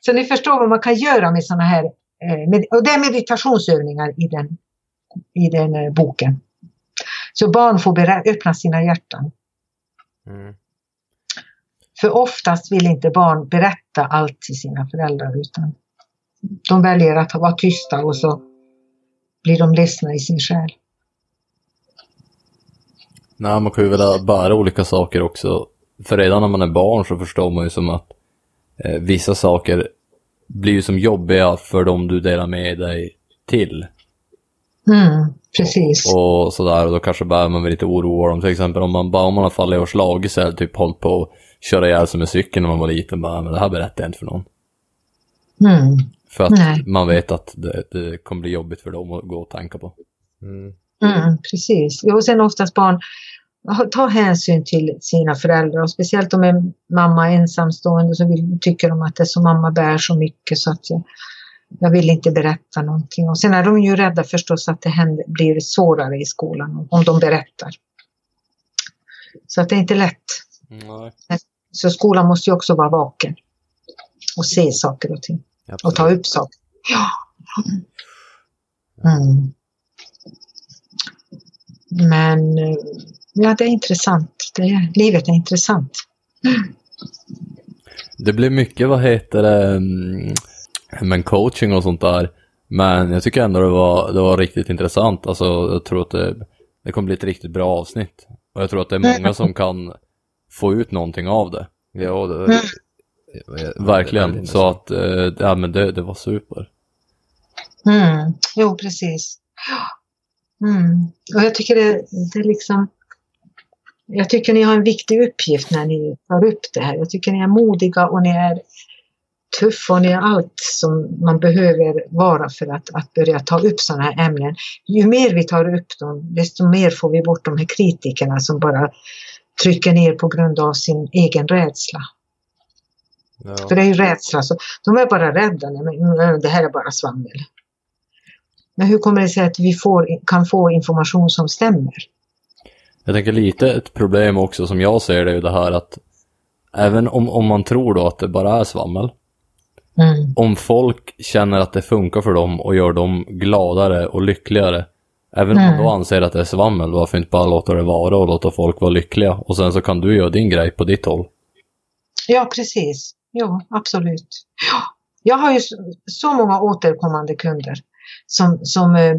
Så ni förstår vad man kan göra med sådana här, eh, och det är meditationsövningar i den, i den eh, boken. Så barn får öppna sina hjärtan. Mm. För oftast vill inte barn berätta allt till sina föräldrar utan de väljer att vara tysta och så blir de ledsna i sin själ. Nej, man kan ju vilja bära olika saker också. För redan när man är barn så förstår man ju som att eh, vissa saker blir ju som jobbiga för dem du delar med dig till. Mm, precis. Och sådär, och då kanske bär man väl lite oroa dem. Till exempel om man bara om man har fallit och slagit sig eller typ hållit på att köra ihjäl sig med cykeln när man var liten. Bara, men det här berättar jag inte för någon. Mm, För att Nej. man vet att det, det kommer bli jobbigt för dem att gå och tänka på. Mm. mm, precis. Jo, och sen oftast barn ta hänsyn till sina föräldrar och speciellt om en mamma är ensamstående så vill, tycker de att det så mamma bär så mycket så att jag, jag vill inte berätta någonting. Och sen är de ju rädda förstås att det händer, blir svårare i skolan om- de berättar. Så att det är inte lätt. Nej. Så skolan måste ju också vara vaken och se saker och ting och ta upp saker. Ja. Mm. Men eh, ja, det är intressant. Det livet är intressant. Det blir mycket, vad heter det, mm, men coaching och sånt där. Men jag tycker ändå det var, det var riktigt intressant. Alltså jag tror att det, det kommer bli ett riktigt bra avsnitt. Och jag tror att det är många som kan få ut någonting av det. Ja, det, Mm. Verkligen. Så att, eh, ja men det, det var super. Mm. Jo, precis. Mm. Och jag tycker det, det är liksom jag tycker ni har en viktig uppgift när ni tar upp det här. Jag tycker ni är modiga och ni är tuffa och ni är allt som man behöver vara för att, att börja ta upp sådana här ämnen. Ju mer vi tar upp dem, desto mer får vi bort de här kritikerna som bara trycker ner på grund av sin egen rädsla. ja. För det är ju rädsla, så de är bara rädda. Mm, det här är bara svammel. Men hur kommer det sig att vi får, kan få information som stämmer? Jag tänker lite ett problem också som jag ser det är ju det här att även om, om man tror då att det bara är svammel. Mm. Om folk känner att det funkar för dem och gör dem gladare och lyckligare. Även om man Mm. då anser att det är svammel, varför inte bara låta det vara och låta folk vara lyckliga? Och sen så kan du göra din grej på ditt håll. Ja, precis. Jo, absolut. Ja. Jag har ju så, så många återkommande kunder som, som eh,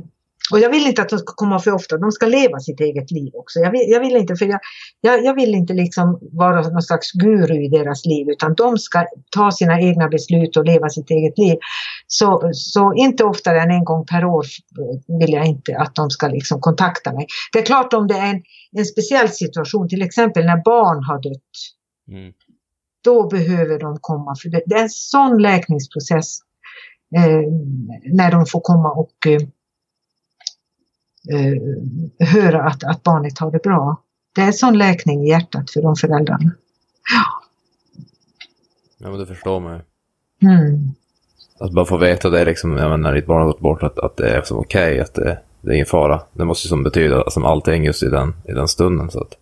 och jag vill inte att de ska komma för ofta, de ska leva sitt eget liv också. Jag vill, jag vill inte, för jag, jag, jag vill inte liksom vara någon slags guru i deras liv, utan de ska ta sina egna beslut och leva sitt eget liv. Så, så inte oftare än en gång per år vill jag inte att de ska liksom kontakta mig. Det är klart om det är en, en speciell situation, till exempel när barn har dött, Mm. då behöver de komma. För det, det är en sån läkningsprocess eh, när de får komma och eh, eh, höra att, att barnet har det bra. Det är en sån läkning i hjärtat för de föräldrarna. ja, men det förstår ju. Mm. Att bara få veta det liksom, ja, men när ditt barn har gått bort, att, att det är okej, att det, det är ingen fara. Det måste ju som betyda som allting just i den, i den stunden. Så att,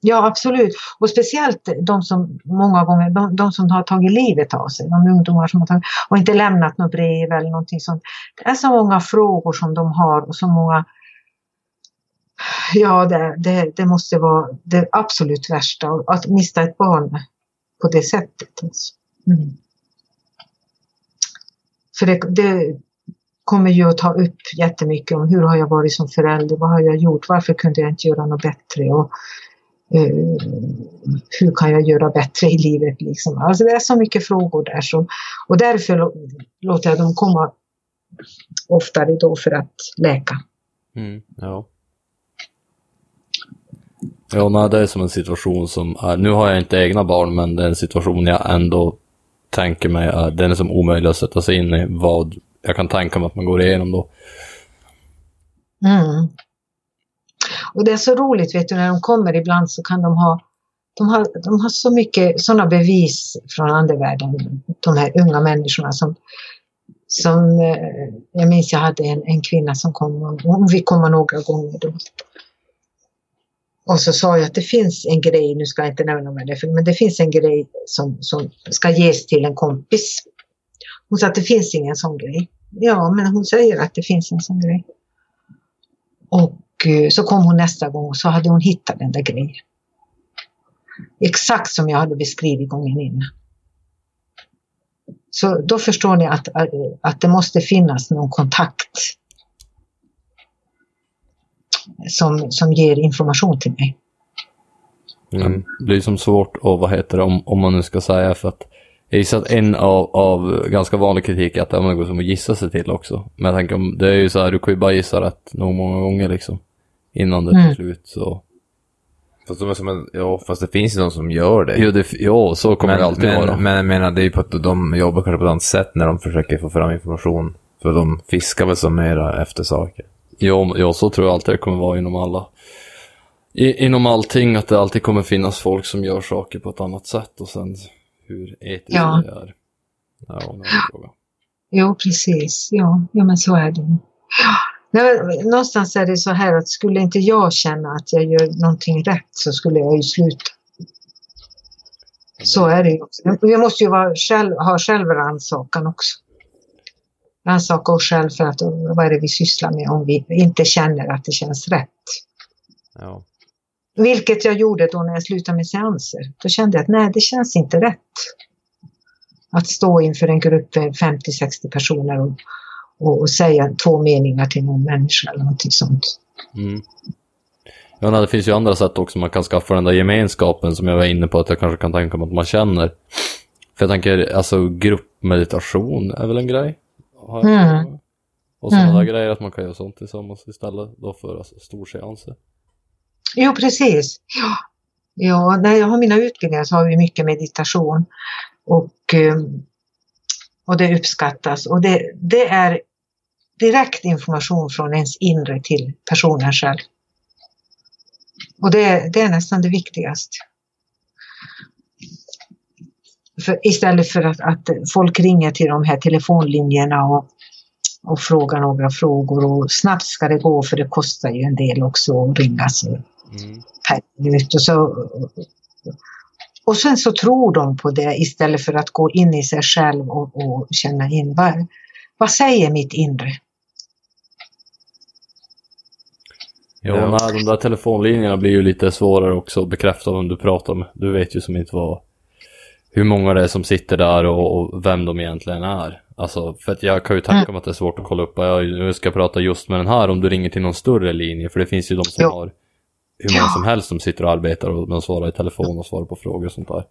Ja, absolut. Och speciellt de som många gånger, de, de som har tagit livet av sig, de ungdomar som har tagit, och inte lämnat något brev eller någonting sånt. Det är så många frågor som de har och så många Ja, det, det, det måste vara det absolut värsta, att mista ett barn på det sättet. Alltså. Mm. För det, det kommer ju att ta upp jättemycket om hur har jag varit som förälder, vad har jag gjort, varför kunde jag inte göra något bättre och hur kan jag göra bättre i livet liksom. Alltså det är så mycket frågor där så, och därför lå- låter jag dem komma oftare då för att läka. Mm. Ja. Ja, nej, det är som en situation som är, nu har jag inte egna barn, men det är en situation jag ändå tänker mig är, den är som omöjlig att sätta sig in i vad jag kan tänka mig att man går igenom då. Mm. Och det är så roligt, vet du, när de kommer ibland så kan de ha de har, de har så mycket sådana bevis från andevärlden, de här unga människorna som, som eh, jag minns jag hade en, en kvinna som kom, och hon fick komma några gånger då. Och så sa jag att det finns en grej, nu ska jag inte nämna vad det för- men det finns en grej som, som ska ges till en kompis. Hon sa att det finns ingen sån grej. Ja, men hon säger att det finns en sån grej. Och Eh, så kom hon nästa gång och så hade hon hittat den där grejen. Exakt som jag hade beskrivit gången innan. Så då förstår ni att, eh, att det måste finnas någon kontakt som, som ger information till mig. Mm. Det blir som svårt att, vad heter det, om, om man nu ska säga för att jag gissar att en av, av ganska vanlig kritik är att det går som att gissa sig till också. Men jag tänker om, det är ju så här, du kan ju bara gissa rätt nog många gånger liksom. Innan det tar Mm. slut så. Fast, de är som en, ja, fast det finns ju de som gör det. Jo, det, ja, så kommer men, det alltid men, vara. Men jag menar, det är ju på att de jobbar kanske på ett annat sätt när de försöker få fram information. För de fiskar väl som mera efter saker. Ja, ja, så tror jag alltid det kommer vara inom alla. I, inom allting, att det alltid kommer finnas folk som gör saker på ett annat sätt och sen hur etiskt Ja. det är. Ja. Jo, precis. Ja, ja men så är det. Ja. Nej, Någonstans är det så här att skulle inte jag känna att jag gör någonting rätt så skulle jag ju sluta. Så är det ju. också. Jag måste ju vara själv, ha självrannsakan också. Rannsaka oss själv för att vad är det vi sysslar med om vi inte känner att det känns rätt. Ja. Vilket jag gjorde då när jag slutade med seanser. Då kände jag att nej, det känns inte rätt. Att stå inför en grupp med 50-60 personer och, och, och säga två meningar till någon människa eller någonting sånt. Mm. Ja, nej, det finns ju andra sätt också man kan skaffa den där gemenskapen som jag var inne på att jag kanske kan tänka mig att man känner. För jag tänker, alltså gruppmeditation är väl en grej? Mm. Och sådana Mm. där grejer, att man kan göra sånt tillsammans istället då för alltså, storseanser. Jo, precis. Ja, ja när jag har mina utbildningar så har vi mycket meditation. Och, eh, och det uppskattas. Och det, det är direkt information från ens inre till personen själv. Och det, det är nästan det viktigaste. För istället för att, att folk ringer till de här telefonlinjerna och, och frågar några frågor och snabbt ska det gå för det kostar ju en del också att ringa. Så Mm. per minut. Och, så, och sen så tror de på det istället för att gå in i sig själv och, och känna in vad, vad säger mitt inre? Jo, Ja. nej, de där telefonlinjerna blir ju lite svårare också att bekräfta om du pratar med. Du vet ju som inte vad, hur många det är som sitter där och, och vem de egentligen är. Alltså, för att jag kan ju tänka mig att det är svårt att kolla upp, jag, jag ska prata just med den här om du ringer till någon större linje, för det finns ju de som Ja. har hur många som helst som sitter och arbetar och de svarar i telefon och svarar på frågor och sånt där.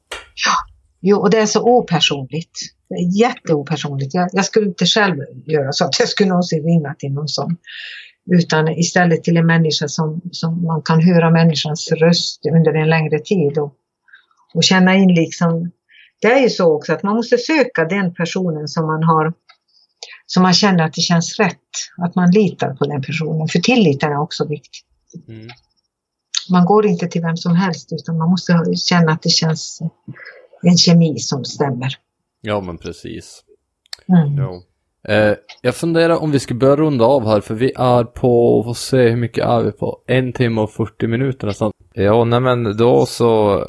Jo, och det är så opersonligt. Det är jätteopersonligt. Jag, jag skulle inte själv göra så att jag skulle någonsin ringa till någon sån. Utan istället till en människa som, som man kan höra människans röst under en längre tid och, och känna in liksom. Det är ju så också att man måste söka den personen som man har som man känner att det känns rätt. Att man litar på den personen. För tilliten är också viktig. Mm. Man går inte till vem som helst utan man måste känna att det känns en kemi som stämmer. Ja, men precis. Mm. Jo. Eh, jag funderar om vi ska börja runda av här, för vi är på, får se hur mycket är vi på? En timme och 40 minuter nästan. Ja, nej men då så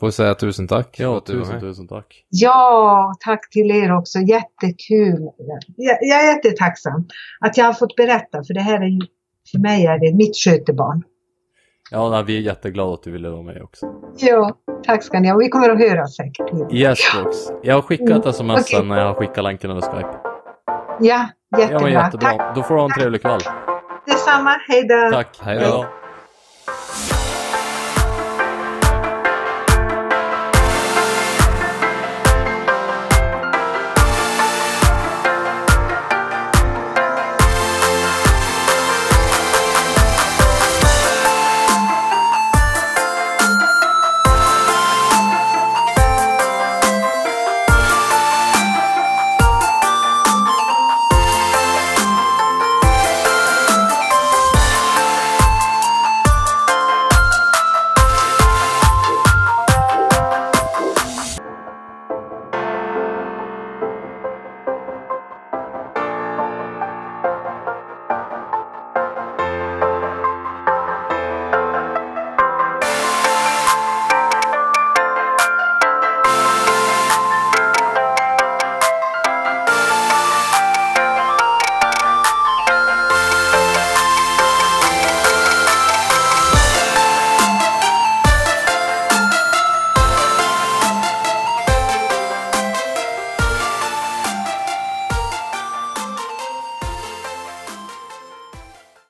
får jag säga tusen tack. Ja, tusen, tusen tack. Ja, tack till er också. Jättekul. Jag, jag är jättetacksam att jag har fått berätta för det här är ju, för mig är det mitt skötebarn. Ja, nej, vi är jätteglada att du ville vara med också. Ja, tack ska ni ha. Vi kommer att höras säkert. Yes box. Jag har skickat Mm, sms sen när jag har skickat länken över Skype. Ja, Ja, jättebra. men jättebra. Tack Då får du ha en trevlig kväll. detsamma. Hej då. Tack. Hej då.